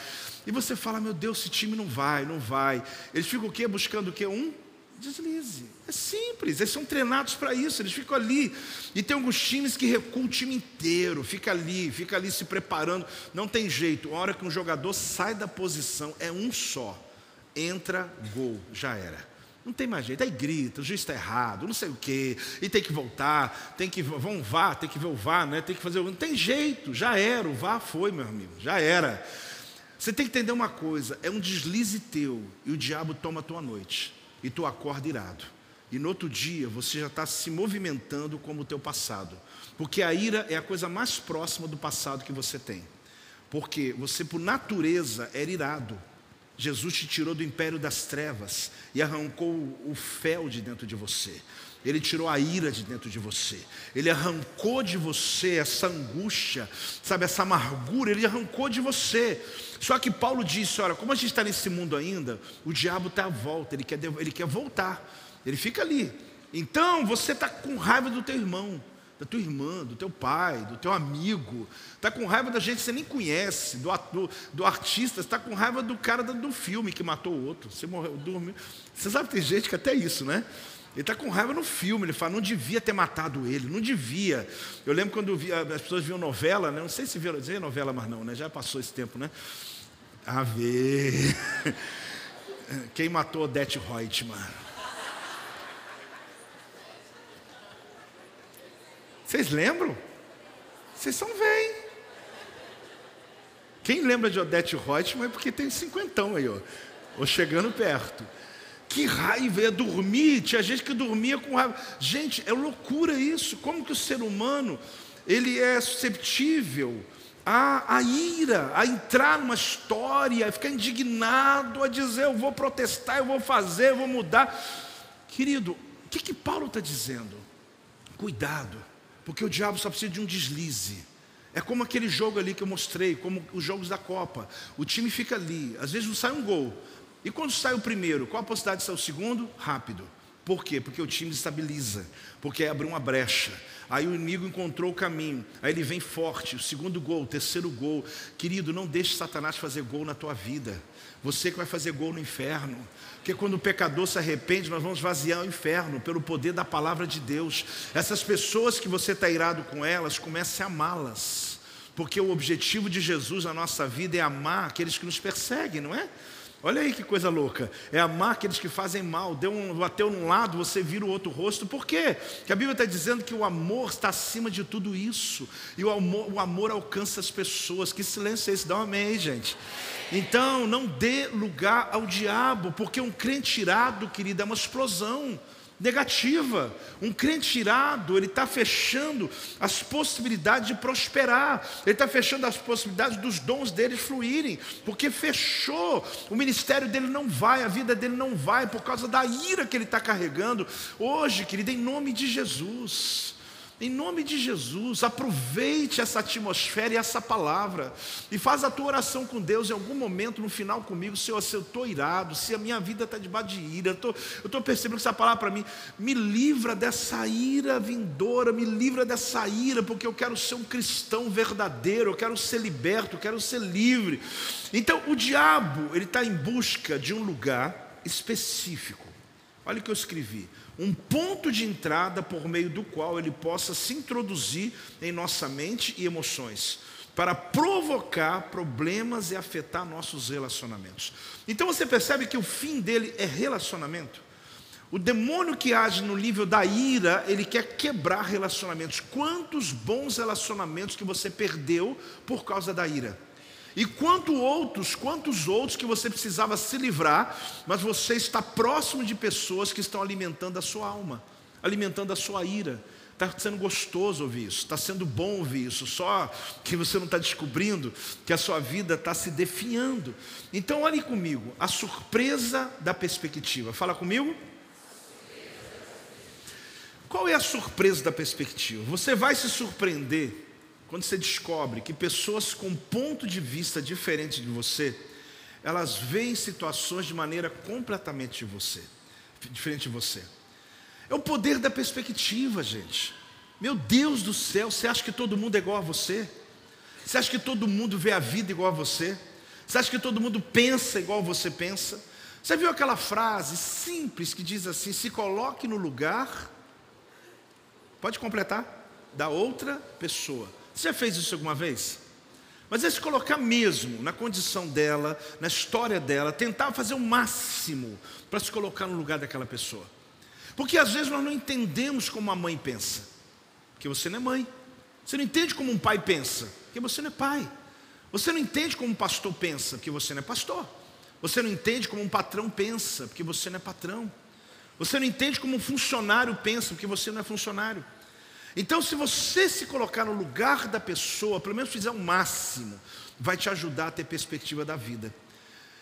E você fala, meu Deus, esse time não vai, não vai. Eles ficam o quê? Buscando o quê? Um Deslize. É simples, eles são treinados para isso, eles ficam ali. E tem alguns times que recuam o time inteiro, fica ali, fica ali se preparando. Não tem jeito, a hora que um jogador sai da posição, é um só. Entra, gol, já era. Não tem mais jeito, aí grita, o juiz está errado, não sei o quê, e tem que voltar, tem que, vão vá, tem que ver o vá, né? tem que fazer, não tem jeito, já era, o vá foi, meu amigo, já era. Você tem que entender uma coisa, é um deslize teu, e o diabo toma a tua noite e tu acorda irado. E no outro dia você já está se movimentando como o teu passado. Porque a ira é a coisa mais próxima do passado que você tem. Porque você, por natureza, era irado. Jesus te tirou do império das trevas e arrancou o fel de dentro de você. Ele tirou a ira de dentro de você. Ele arrancou de você essa angústia, sabe, essa amargura, ele arrancou de você. Só que Paulo disse: olha, como a gente está nesse mundo ainda, o diabo está à volta, ele quer, ele quer voltar, ele fica ali. Então você está com raiva do teu irmão, da tua irmã, do teu pai, do teu amigo, está com raiva da gente que você nem conhece, do, do, do artista, está com raiva do cara do filme que matou o outro. Você morreu, dormiu. Você sabe que tem gente que até isso, né? Ele está com raiva no filme, ele fala, não devia ter matado ele, não devia. Eu lembro quando via, as pessoas viam novela, né? não sei se viram, dizer novela mais não, né? já passou esse tempo, né? A ver. Quem matou Odete Reutemann? Vocês lembram? Vocês são velhos. Quem lembra de Odete Reutemann é porque tem cinquentão aí, ó. Ou chegando perto. Que raiva, ia dormir, tinha gente que dormia com raiva. Gente, é loucura isso. Como que o ser humano, ele é susceptível a, a ira, a entrar numa história, a ficar indignado, a dizer, eu vou protestar, eu vou fazer, eu vou mudar. Querido, o que, que Paulo está dizendo? Cuidado, porque o diabo só precisa de um deslize. É como aquele jogo ali que eu mostrei, como os jogos da Copa. O time fica ali, às vezes não sai um gol, e quando sai o primeiro, qual a possibilidade de sair o segundo? Rápido. Por quê? Porque o time estabiliza, porque abre uma brecha. Aí o inimigo encontrou o caminho, aí ele vem forte, o segundo gol, o terceiro gol. Querido, não deixe Satanás fazer gol na tua vida. Você que vai fazer gol no inferno. Porque quando o pecador se arrepende, nós vamos vaziar o inferno pelo poder da palavra de Deus. Essas pessoas que você está irado com elas, comece a amá-las porque o objetivo de Jesus na nossa vida é amar aqueles que nos perseguem, não é? Olha aí que coisa louca. É amar aqueles que fazem mal. Deu um, bateu num lado, você vira o outro rosto. Por quê? Porque a Bíblia está dizendo que o amor está acima de tudo isso. E o amor, o amor alcança as pessoas. Que silêncio é esse? Dá um amém gente. Então, não dê lugar ao diabo, porque um crente irado, querido, é uma explosão negativa. Um crente irado, ele está fechando as possibilidades de prosperar, ele está fechando as possibilidades dos dons dele fluírem, porque fechou, o ministério dele não vai, a vida dele não vai, por causa da ira que ele está carregando. Hoje, querido, em nome de Jesus, em nome de Jesus, aproveite essa atmosfera e essa palavra. E faz a tua oração com Deus em algum momento, no final comigo, Senhor, se eu estou irado, se a minha vida está debaixo de ira, eu estou percebendo que essa palavra para mim, me livra dessa ira vindoura, me livra dessa ira, porque eu quero ser um cristão verdadeiro, eu quero ser liberto, eu quero ser livre. Então, o diabo, ele está em busca de um lugar específico. Olha o que eu escrevi um ponto de entrada por meio do qual ele possa se introduzir em nossa mente e emoções, para provocar problemas e afetar nossos relacionamentos. Então você percebe que o fim dele é relacionamento. O demônio que age no nível da ira, ele quer quebrar relacionamentos. Quantos bons relacionamentos que você perdeu por causa da ira? E quanto outros, quantos outros que você precisava se livrar, mas você está próximo de pessoas que estão alimentando a sua alma, alimentando a sua ira. Está sendo gostoso ouvir isso, está sendo bom ouvir isso, só que você não está descobrindo que a sua vida está se definhando. Então, olhe comigo, a surpresa da perspectiva. Fala comigo. Qual é a surpresa da perspectiva? Você vai se surpreender quando você descobre que pessoas com ponto de vista diferente de você, elas veem situações de maneira completamente de você, diferente de você. É o poder da perspectiva, gente. Meu Deus do céu, você acha que todo mundo é igual a você? Você acha que todo mundo vê a vida igual a você? Você acha que todo mundo pensa igual você pensa? Você viu aquela frase simples que diz assim: se coloque no lugar, pode completar, da outra pessoa. Você fez isso alguma vez? Mas é se colocar mesmo na condição dela, na história dela, tentar fazer o máximo para se colocar no lugar daquela pessoa. Porque às vezes nós não entendemos como a mãe pensa, porque você não é mãe. Você não entende como um pai pensa, porque você não é pai. Você não entende como um pastor pensa, porque você não é pastor. Você não entende como um patrão pensa, porque você não é patrão. Você não entende como um funcionário pensa, porque você não é funcionário. Então, se você se colocar no lugar da pessoa, pelo menos fizer o máximo, vai te ajudar a ter perspectiva da vida.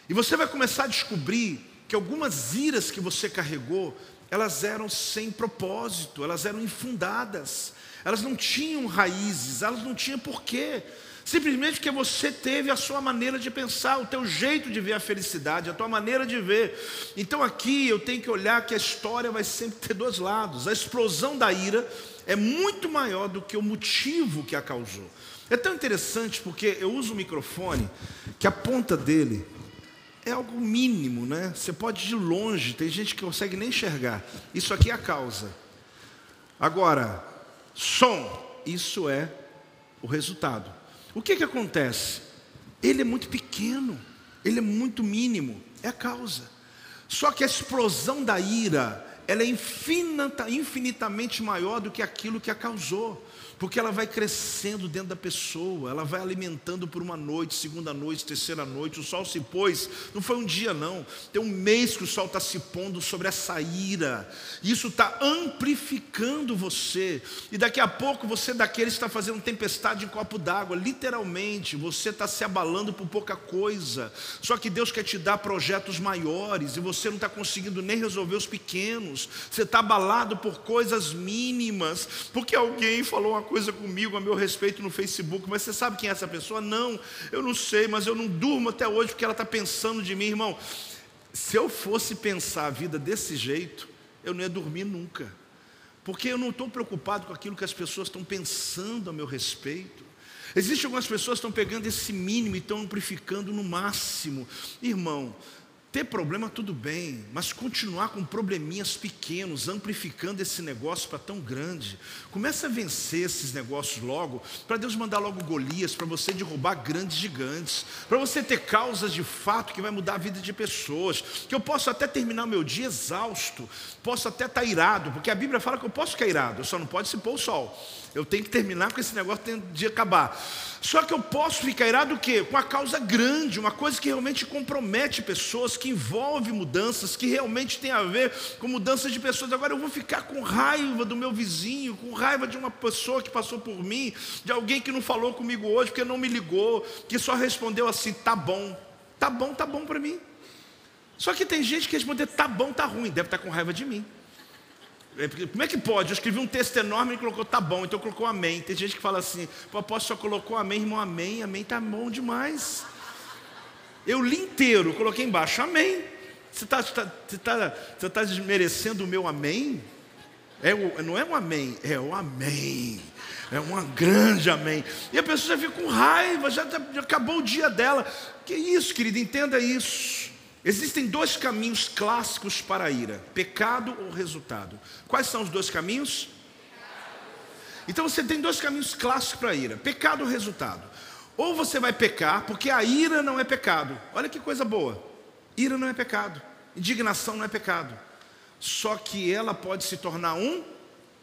E você vai começar a descobrir que algumas iras que você carregou, elas eram sem propósito, elas eram infundadas, elas não tinham raízes, elas não tinham porquê. Simplesmente porque você teve a sua maneira de pensar, o teu jeito de ver a felicidade, a tua maneira de ver. Então aqui eu tenho que olhar que a história vai sempre ter dois lados. A explosão da ira é muito maior do que o motivo que a causou. É tão interessante porque eu uso o microfone que a ponta dele é algo mínimo, né? Você pode ir de longe, tem gente que consegue nem enxergar. Isso aqui é a causa. Agora, som, isso é o resultado. O que que acontece? Ele é muito pequeno, ele é muito mínimo, é a causa. Só que a explosão da ira ela é infinita, infinitamente maior do que aquilo que a causou porque ela vai crescendo dentro da pessoa, ela vai alimentando por uma noite, segunda noite, terceira noite. O sol se pôs, não foi um dia, não, tem um mês que o sol está se pondo sobre essa ira, isso está amplificando você, e daqui a pouco você, daquele, está fazendo tempestade em copo d'água, literalmente, você está se abalando por pouca coisa, só que Deus quer te dar projetos maiores, e você não está conseguindo nem resolver os pequenos, você está abalado por coisas mínimas, porque alguém falou uma coisa comigo a meu respeito no Facebook, mas você sabe quem é essa pessoa? Não, eu não sei, mas eu não durmo até hoje porque ela está pensando de mim, irmão. Se eu fosse pensar a vida desse jeito, eu não ia dormir nunca, porque eu não estou preocupado com aquilo que as pessoas estão pensando a meu respeito. Existem algumas pessoas que estão pegando esse mínimo e estão amplificando no máximo. Irmão, ter problema tudo bem, mas continuar com probleminhas pequenos, amplificando esse negócio para tão grande. Começa a vencer esses negócios logo, para Deus mandar logo Golias, para você derrubar grandes gigantes, para você ter causas de fato que vai mudar a vida de pessoas, que eu posso até terminar meu dia exausto, posso até estar tá irado, porque a Bíblia fala que eu posso ficar irado, só não pode se pôr o sol. Eu tenho que terminar com esse negócio de acabar. Só que eu posso ficar irado o quê? Com a causa grande, uma coisa que realmente compromete pessoas, que envolve mudanças, que realmente tem a ver com mudanças de pessoas. Agora eu vou ficar com raiva do meu vizinho, com raiva de uma pessoa que passou por mim, de alguém que não falou comigo hoje, porque não me ligou, que só respondeu assim: tá bom, tá bom, tá bom para mim. Só que tem gente que responder tá bom, tá ruim, deve estar tá com raiva de mim. É, como é que pode? Eu escrevi um texto enorme e colocou tá bom, então colocou amém. Tem gente que fala assim, o apóstolo só colocou amém, irmão, amém, amém tá bom demais. Eu li inteiro, coloquei embaixo, amém. Você está tá, tá, você tá desmerecendo o meu amém? É o, não é um amém, é o amém. É um grande amém. E a pessoa já fica com raiva, já, já acabou o dia dela. Que isso, querido, entenda isso. Existem dois caminhos clássicos para a ira: pecado ou resultado. Quais são os dois caminhos? Então você tem dois caminhos clássicos para a ira: pecado ou resultado. Ou você vai pecar, porque a ira não é pecado. Olha que coisa boa. Ira não é pecado. Indignação não é pecado. Só que ela pode se tornar um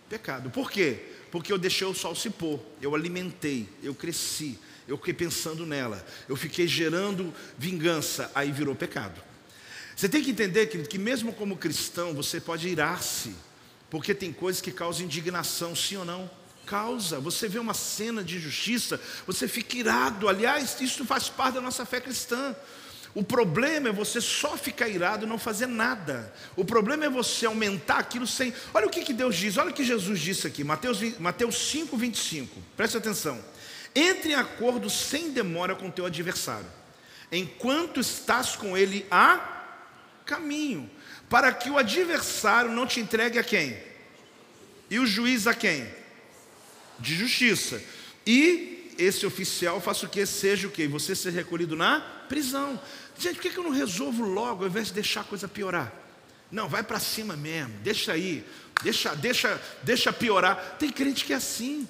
pecado. Por quê? Porque eu deixei o sol se pôr, eu alimentei, eu cresci, eu fiquei pensando nela, eu fiquei gerando vingança, aí virou pecado. Você tem que entender, querido, que mesmo como cristão você pode irar-se, porque tem coisas que causam indignação, sim ou não? Causa. Você vê uma cena de injustiça, você fica irado. Aliás, isso faz parte da nossa fé cristã. O problema é você só ficar irado e não fazer nada. O problema é você aumentar aquilo sem. Olha o que, que Deus diz, olha o que Jesus disse aqui, Mateus, Mateus 5, 25. Preste atenção. Entre em acordo sem demora com teu adversário, enquanto estás com ele a caminho, para que o adversário não te entregue a quem? E o juiz a quem? De justiça. E esse oficial faça o que? Seja o que? Você ser recolhido na prisão. Gente, por que eu não resolvo logo ao invés de deixar a coisa piorar? Não, vai para cima mesmo, deixa aí, deixa, deixa, deixa piorar. Tem crente que é assim.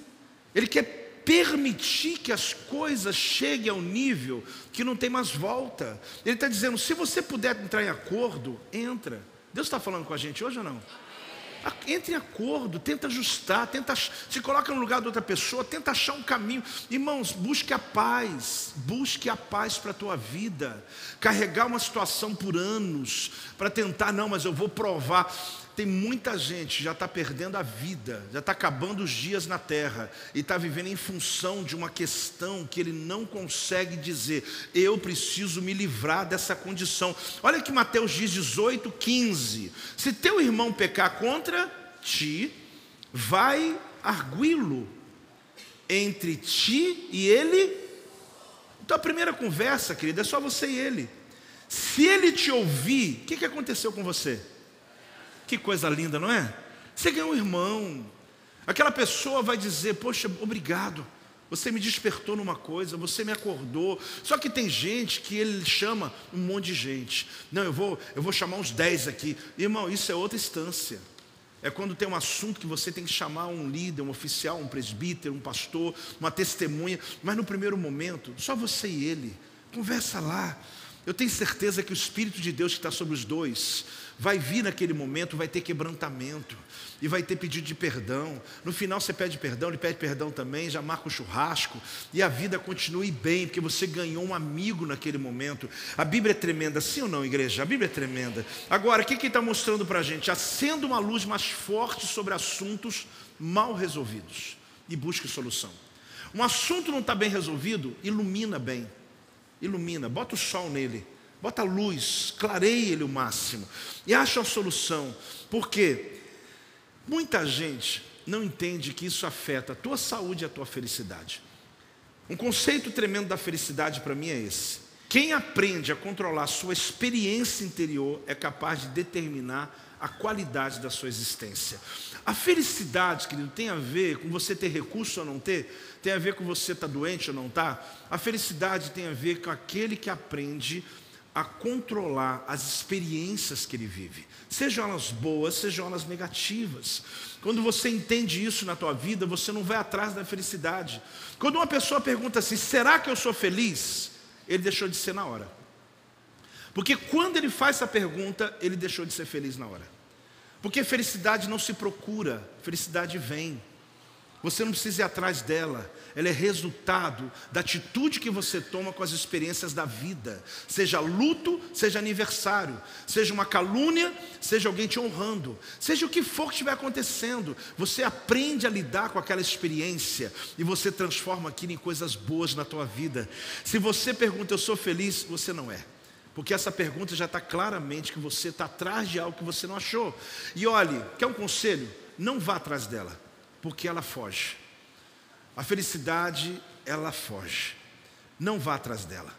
Ele quer permitir que as coisas cheguem ao nível que não tem mais volta. Ele está dizendo: se você puder entrar em acordo, entra. Deus está falando com a gente hoje ou não? Entre em acordo, tenta ajustar, tenta, se coloca no lugar de outra pessoa, tenta achar um caminho. Irmãos, busque a paz, busque a paz para a tua vida. Carregar uma situação por anos para tentar, não, mas eu vou provar. Tem muita gente já está perdendo a vida, já está acabando os dias na terra e está vivendo em função de uma questão que ele não consegue dizer. Eu preciso me livrar dessa condição. Olha que Mateus diz 18, 15: Se teu irmão pecar contra ti, vai arguí-lo entre ti e ele. Então a primeira conversa, querida, é só você e ele. Se ele te ouvir, o que, que aconteceu com você? Que coisa linda, não é? Você ganhou um irmão. Aquela pessoa vai dizer: Poxa, obrigado. Você me despertou numa coisa, você me acordou. Só que tem gente que ele chama um monte de gente. Não, eu vou, eu vou chamar uns 10 aqui. Irmão, isso é outra instância. É quando tem um assunto que você tem que chamar um líder, um oficial, um presbítero, um pastor, uma testemunha. Mas no primeiro momento, só você e ele. Conversa lá. Eu tenho certeza que o Espírito de Deus que está sobre os dois vai vir naquele momento, vai ter quebrantamento e vai ter pedido de perdão. No final você pede perdão, ele pede perdão também, já marca o churrasco e a vida continue bem, porque você ganhou um amigo naquele momento. A Bíblia é tremenda, sim ou não, igreja? A Bíblia é tremenda. Agora, o que ele está mostrando para a gente? Acenda uma luz mais forte sobre assuntos mal resolvidos e busque solução. Um assunto não está bem resolvido, ilumina bem. Ilumina, bota o sol nele bota luz, clareie ele o máximo e acha a solução. Porque muita gente não entende que isso afeta a tua saúde e a tua felicidade. Um conceito tremendo da felicidade para mim é esse. Quem aprende a controlar a sua experiência interior é capaz de determinar a qualidade da sua existência. A felicidade, querido, tem a ver com você ter recurso ou não ter, tem a ver com você estar tá doente ou não. Tá. A felicidade tem a ver com aquele que aprende a controlar as experiências que ele vive, sejam elas boas, sejam elas negativas. Quando você entende isso na tua vida, você não vai atrás da felicidade. Quando uma pessoa pergunta assim: será que eu sou feliz? Ele deixou de ser na hora. Porque quando ele faz essa pergunta, ele deixou de ser feliz na hora. Porque felicidade não se procura, felicidade vem. Você não precisa ir atrás dela. Ela é resultado da atitude que você toma com as experiências da vida. Seja luto, seja aniversário, seja uma calúnia, seja alguém te honrando, seja o que for que estiver acontecendo, você aprende a lidar com aquela experiência e você transforma aquilo em coisas boas na tua vida. Se você pergunta, eu sou feliz, você não é. Porque essa pergunta já está claramente que você está atrás de algo que você não achou. E olhe, quer um conselho? Não vá atrás dela porque ela foge. A felicidade, ela foge. Não vá atrás dela.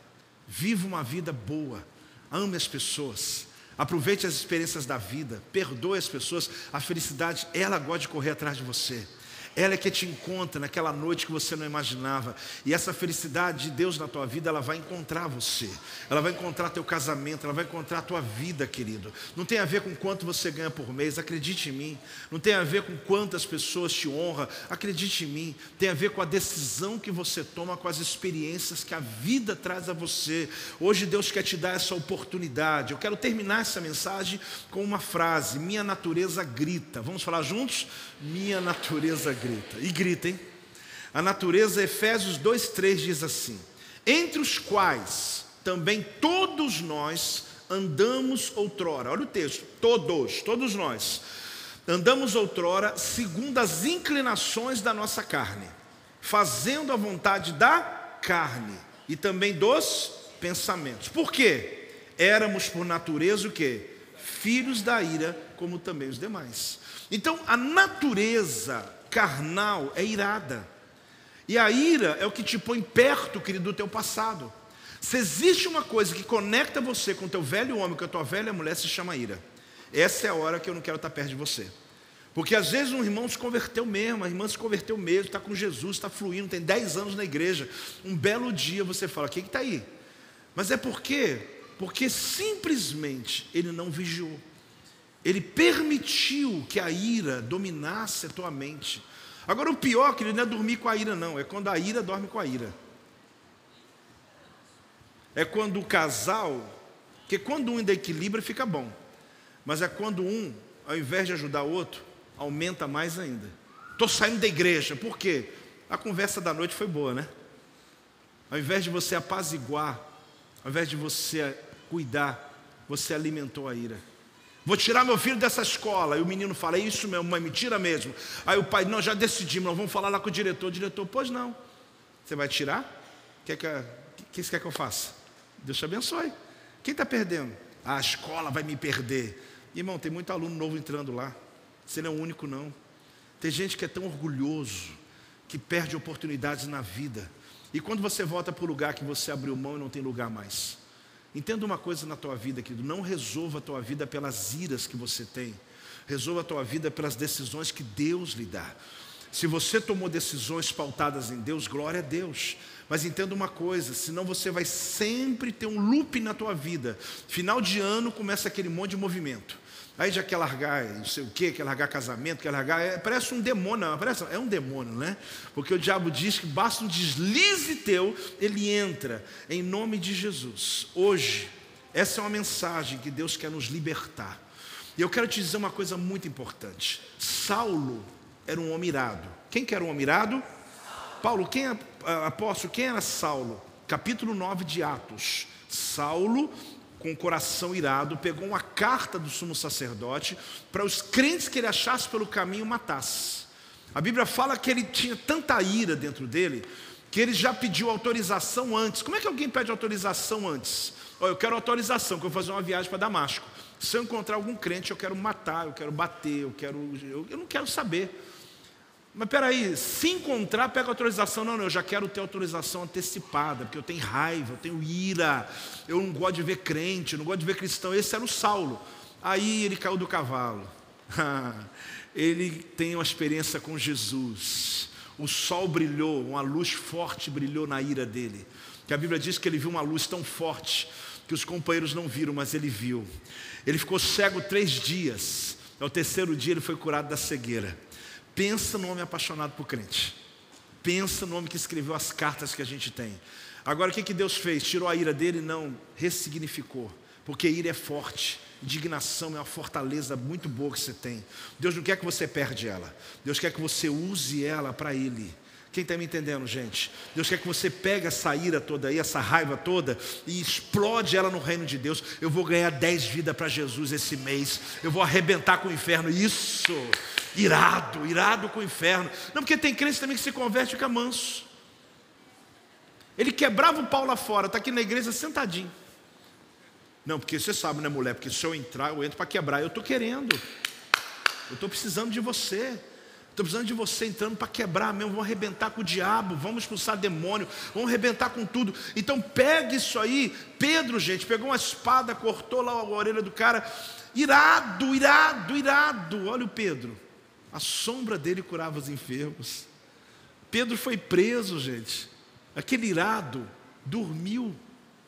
Viva uma vida boa. Ame as pessoas. Aproveite as experiências da vida. Perdoe as pessoas. A felicidade, ela gosta de correr atrás de você. Ela é que te encontra naquela noite que você não imaginava. E essa felicidade de Deus na tua vida, ela vai encontrar você. Ela vai encontrar teu casamento, ela vai encontrar a tua vida, querido. Não tem a ver com quanto você ganha por mês, acredite em mim. Não tem a ver com quantas pessoas te honram, acredite em mim. Tem a ver com a decisão que você toma, com as experiências que a vida traz a você. Hoje Deus quer te dar essa oportunidade. Eu quero terminar essa mensagem com uma frase: Minha natureza grita. Vamos falar juntos? Minha natureza grita. E grita, hein? A natureza, Efésios 2,3 diz assim: Entre os quais também todos nós andamos outrora. Olha o texto, todos, todos nós. Andamos outrora segundo as inclinações da nossa carne, fazendo a vontade da carne e também dos pensamentos. Por quê? Éramos por natureza o quê? Filhos da ira, como também os demais. Então, a natureza carnal é irada. E a ira é o que te põe perto, querido, do teu passado. Se existe uma coisa que conecta você com o teu velho homem, com a tua velha mulher, se chama ira. Essa é a hora que eu não quero estar perto de você. Porque às vezes um irmão se converteu mesmo, a irmã se converteu mesmo, está com Jesus, está fluindo, tem 10 anos na igreja. Um belo dia você fala, quem está aí? Mas é por quê? Porque simplesmente ele não vigiou. Ele permitiu que a ira dominasse a tua mente. Agora, o pior, que ele não é dormir com a ira, não, é quando a ira dorme com a ira. É quando o casal, que quando um ainda equilibra, fica bom. Mas é quando um, ao invés de ajudar o outro, aumenta mais ainda. Estou saindo da igreja, por quê? A conversa da noite foi boa, né? Ao invés de você apaziguar, ao invés de você cuidar, você alimentou a ira. Vou tirar meu filho dessa escola. E o menino fala: É isso mesmo, mãe, mentira mesmo. Aí o pai: Não, já decidimos, nós vamos falar lá com o diretor. O diretor: Pois não. Você vai tirar? O que, que, que você quer que eu faça? Deus te abençoe. Quem está perdendo? Ah, a escola vai me perder. Irmão, tem muito aluno novo entrando lá. Você não é o único, não. Tem gente que é tão orgulhoso que perde oportunidades na vida. E quando você volta para o lugar que você abriu mão e não tem lugar mais. Entenda uma coisa na tua vida, querido: não resolva a tua vida pelas iras que você tem, resolva a tua vida pelas decisões que Deus lhe dá. Se você tomou decisões pautadas em Deus, glória a Deus. Mas entenda uma coisa, senão você vai sempre ter um loop na tua vida. Final de ano começa aquele monte de movimento. Aí já quer largar não sei o que, quer largar casamento, quer largar. É, parece um demônio, não, parece, é um demônio, né? Porque o diabo diz que basta um deslize teu, ele entra, em nome de Jesus. Hoje, essa é uma mensagem que Deus quer nos libertar. E eu quero te dizer uma coisa muito importante. Saulo era um homem irado. Quem que era um homem irado? Paulo, quem é, apóstolo, quem era Saulo? Capítulo 9 de Atos. Saulo com o coração irado, pegou uma carta do sumo sacerdote para os crentes que ele achasse pelo caminho matasse. A Bíblia fala que ele tinha tanta ira dentro dele que ele já pediu autorização antes. Como é que alguém pede autorização antes? Oh, eu quero autorização, que eu vou fazer uma viagem para Damasco. Se eu encontrar algum crente, eu quero matar, eu quero bater, eu quero. Eu, eu não quero saber. Mas peraí, se encontrar, pega autorização. Não, não, eu já quero ter autorização antecipada, porque eu tenho raiva, eu tenho ira, eu não gosto de ver crente, não gosto de ver cristão. Esse era o Saulo. Aí ele caiu do cavalo. ele tem uma experiência com Jesus. O sol brilhou, uma luz forte brilhou na ira dele. Que a Bíblia diz que ele viu uma luz tão forte que os companheiros não viram, mas ele viu. Ele ficou cego três dias. Ao terceiro dia ele foi curado da cegueira. Pensa no homem apaixonado por crente. Pensa no homem que escreveu as cartas que a gente tem. Agora o que, que Deus fez? Tirou a ira dele? Não, ressignificou. Porque ira é forte. Indignação é uma fortaleza muito boa que você tem. Deus não quer que você perde ela. Deus quer que você use ela para Ele. Quem está me entendendo, gente? Deus quer que você pegue essa ira toda aí, essa raiva toda, e explode ela no reino de Deus. Eu vou ganhar dez vidas para Jesus esse mês. Eu vou arrebentar com o inferno. Isso! Irado, irado com o inferno. Não, porque tem crente também que se converte e fica manso. Ele quebrava o pau lá fora, está aqui na igreja sentadinho. Não, porque você sabe, né, mulher? Porque se eu entrar, eu entro para quebrar. Eu estou querendo. Eu estou precisando de você. Estou precisando de você entrando para quebrar mesmo. Vamos arrebentar com o diabo, vamos expulsar demônio, vamos arrebentar com tudo. Então pegue isso aí. Pedro, gente, pegou uma espada, cortou lá a orelha do cara. Irado, irado, irado. Olha o Pedro. A sombra dele curava os enfermos. Pedro foi preso, gente. Aquele irado dormiu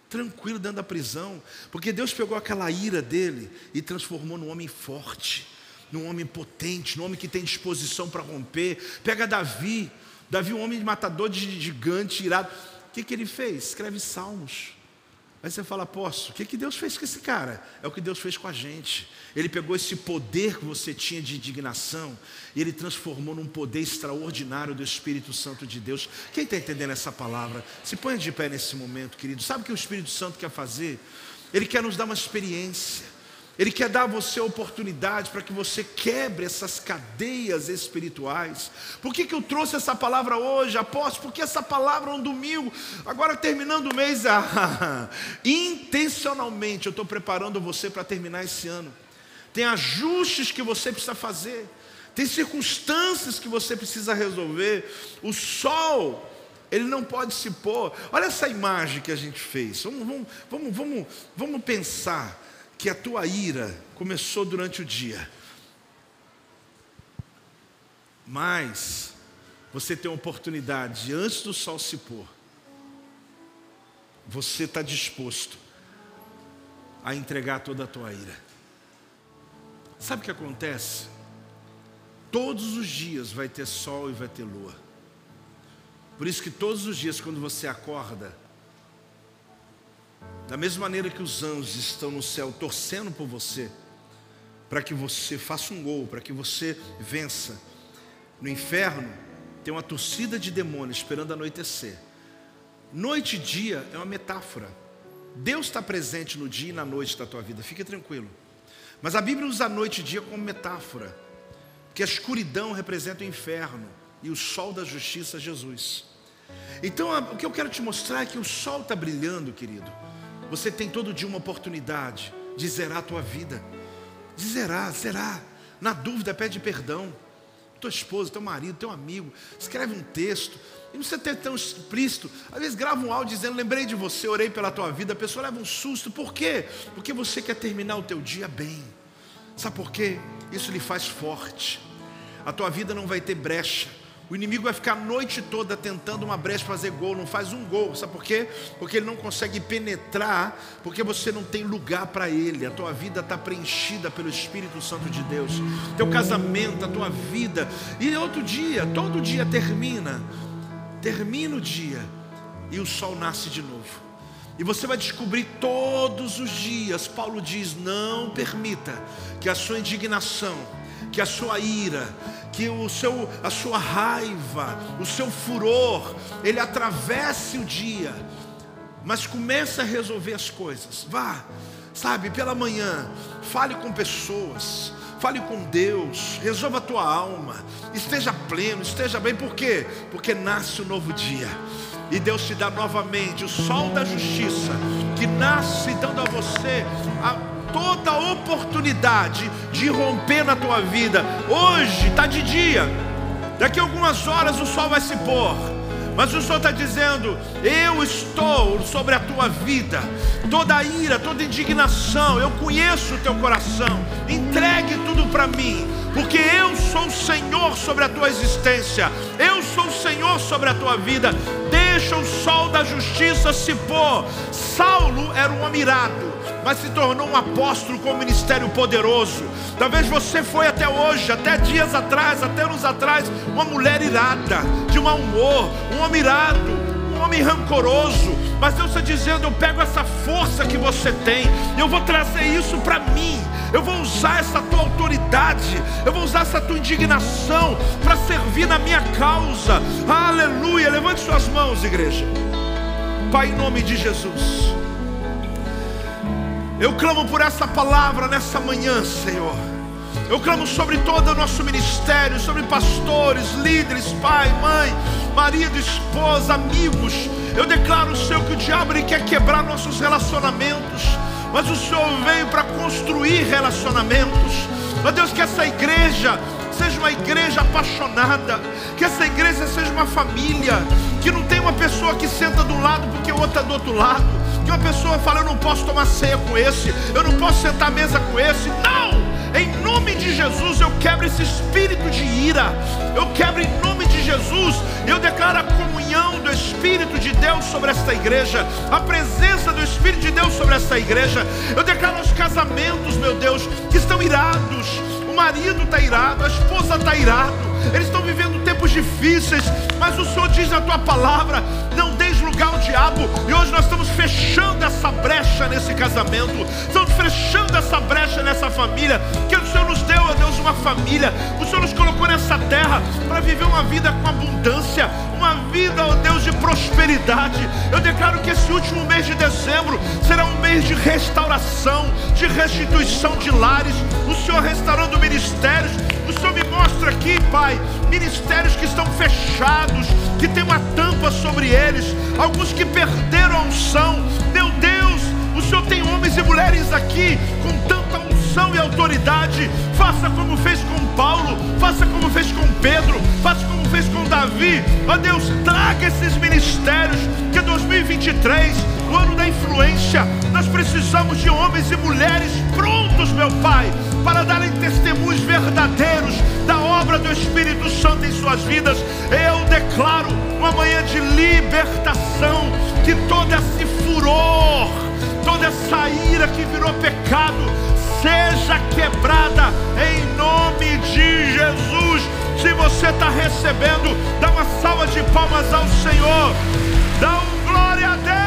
tranquilo dentro da prisão, porque Deus pegou aquela ira dele e transformou num homem forte, num homem potente, num homem que tem disposição para romper. Pega Davi, Davi, um homem matador de gigante, irado. O que, que ele fez? Escreve salmos. Aí você fala, posso, o que, que Deus fez com esse cara? É o que Deus fez com a gente. Ele pegou esse poder que você tinha de indignação e ele transformou num poder extraordinário do Espírito Santo de Deus. Quem está entendendo essa palavra? Se põe de pé nesse momento, querido. Sabe o que o Espírito Santo quer fazer? Ele quer nos dar uma experiência. Ele quer dar a você a oportunidade para que você quebre essas cadeias espirituais. Por que, que eu trouxe essa palavra hoje, apóstolo? Porque essa palavra é um domingo, agora terminando o mês, ah, intencionalmente eu estou preparando você para terminar esse ano. Tem ajustes que você precisa fazer, tem circunstâncias que você precisa resolver. O sol, ele não pode se pôr. Olha essa imagem que a gente fez. Vamos, vamos, vamos, vamos, vamos pensar que a tua ira começou durante o dia, mas você tem a oportunidade, antes do sol se pôr, você está disposto a entregar toda a tua ira. Sabe o que acontece? Todos os dias vai ter sol e vai ter lua. Por isso que todos os dias, quando você acorda, da mesma maneira que os anjos estão no céu torcendo por você, para que você faça um gol, para que você vença. No inferno tem uma torcida de demônios esperando anoitecer. Noite e dia é uma metáfora. Deus está presente no dia e na noite da tua vida, fique tranquilo. Mas a Bíblia usa noite e dia como metáfora, porque a escuridão representa o inferno e o sol da justiça Jesus. Então o que eu quero te mostrar é que o sol está brilhando, querido. Você tem todo dia uma oportunidade de zerar a tua vida. De zerar, zerar. Na dúvida, pede perdão. Tua esposa, teu marido, teu amigo, escreve um texto. E não precisa ter tão explícito. Às vezes grava um áudio dizendo, lembrei de você, orei pela tua vida. A pessoa leva um susto. Por quê? Porque você quer terminar o teu dia bem. Sabe por quê? Isso lhe faz forte. A tua vida não vai ter brecha o inimigo vai ficar a noite toda tentando uma brecha fazer gol, não faz um gol. Sabe por quê? Porque ele não consegue penetrar, porque você não tem lugar para ele. A tua vida está preenchida pelo Espírito Santo de Deus. Teu casamento, a tua vida. E outro dia, todo dia termina. Termina o dia e o sol nasce de novo. E você vai descobrir todos os dias. Paulo diz: não permita que a sua indignação, que a sua ira, que o seu, a sua raiva, o seu furor, ele atravesse o dia, mas comece a resolver as coisas. Vá, sabe, pela manhã, fale com pessoas, fale com Deus, resolva a tua alma, esteja pleno, esteja bem, por quê? Porque nasce um novo dia. E Deus te dá novamente o sol da justiça, que nasce dando a você a toda a oportunidade de romper na tua vida. Hoje está de dia, daqui a algumas horas o sol vai se pôr. Mas o Senhor está dizendo: Eu estou sobre a tua vida, toda ira, toda indignação, eu conheço o teu coração, entregue tudo para mim, porque eu sou o Senhor sobre a tua existência, eu sou o Senhor sobre a tua vida deixa o sol da justiça se pôr. Saulo era um homem irado, mas se tornou um apóstolo com um ministério poderoso. Talvez você foi até hoje, até dias atrás, até anos atrás, uma mulher irada, de mau humor, um homem irado, um homem rancoroso. Mas Deus está dizendo: eu pego essa força que você tem, eu vou trazer isso para mim. Eu vou usar essa tua autoridade, eu vou usar essa tua indignação para servir na minha causa. Aleluia! Levante suas mãos, igreja. Pai, em nome de Jesus. Eu clamo por essa palavra nessa manhã, Senhor. Eu clamo sobre todo o nosso ministério, sobre pastores, líderes, pai, mãe, marido, esposa, amigos. Eu declaro, Senhor, que o diabo quer quebrar nossos relacionamentos, mas o Senhor veio para construir relacionamentos. Meu Deus, que essa igreja seja uma igreja apaixonada, que essa igreja seja uma família, que não tem uma pessoa que senta de um lado porque o outro está do outro lado, que uma pessoa fala, eu não posso tomar ceia com esse, eu não posso sentar à mesa com esse. Não! Em nome de Jesus, eu quebro esse espírito de ira. Eu quebro em nome de Jesus. Eu declaro a comunhão do Espírito de Deus sobre esta igreja, a presença do Espírito de Deus sobre esta igreja. Eu declaro os casamentos, meu Deus, que estão irados. Marido está irado, a esposa está irado. Eles estão vivendo tempos difíceis, mas o Senhor diz na tua palavra: não diabo. E hoje nós estamos fechando essa brecha nesse casamento, estamos fechando essa brecha nessa família. Que o Senhor nos deu, ó Deus, uma família. O Senhor nos colocou nessa terra para viver uma vida com abundância, uma vida, ó Deus, de prosperidade. Eu declaro que esse último mês de dezembro será um mês de restauração, de restituição de lares. O Senhor restaurando ministérios. O Senhor me mostra aqui, Pai, ministérios que estão fechados, que tem uma tampa sobre eles, alguns que perderam a unção. Meu Deus, o Senhor tem homens e mulheres aqui com tanta unção e autoridade. Faça como fez com Paulo, faça como fez com Pedro, faça como fez com Davi. Ó Deus, traga esses ministérios que 2023, o ano da influência, nós precisamos de homens e mulheres prontos, meu Pai, para darem testemunhos verdadeiros da obra do Espírito Santo em suas vidas. Eu declaro uma manhã de libertação, que todo esse furor, toda essa ira que virou pecado, seja quebrada em nome de Jesus. Se você está recebendo, dá uma salva de palmas ao Senhor, dá um glória a Deus.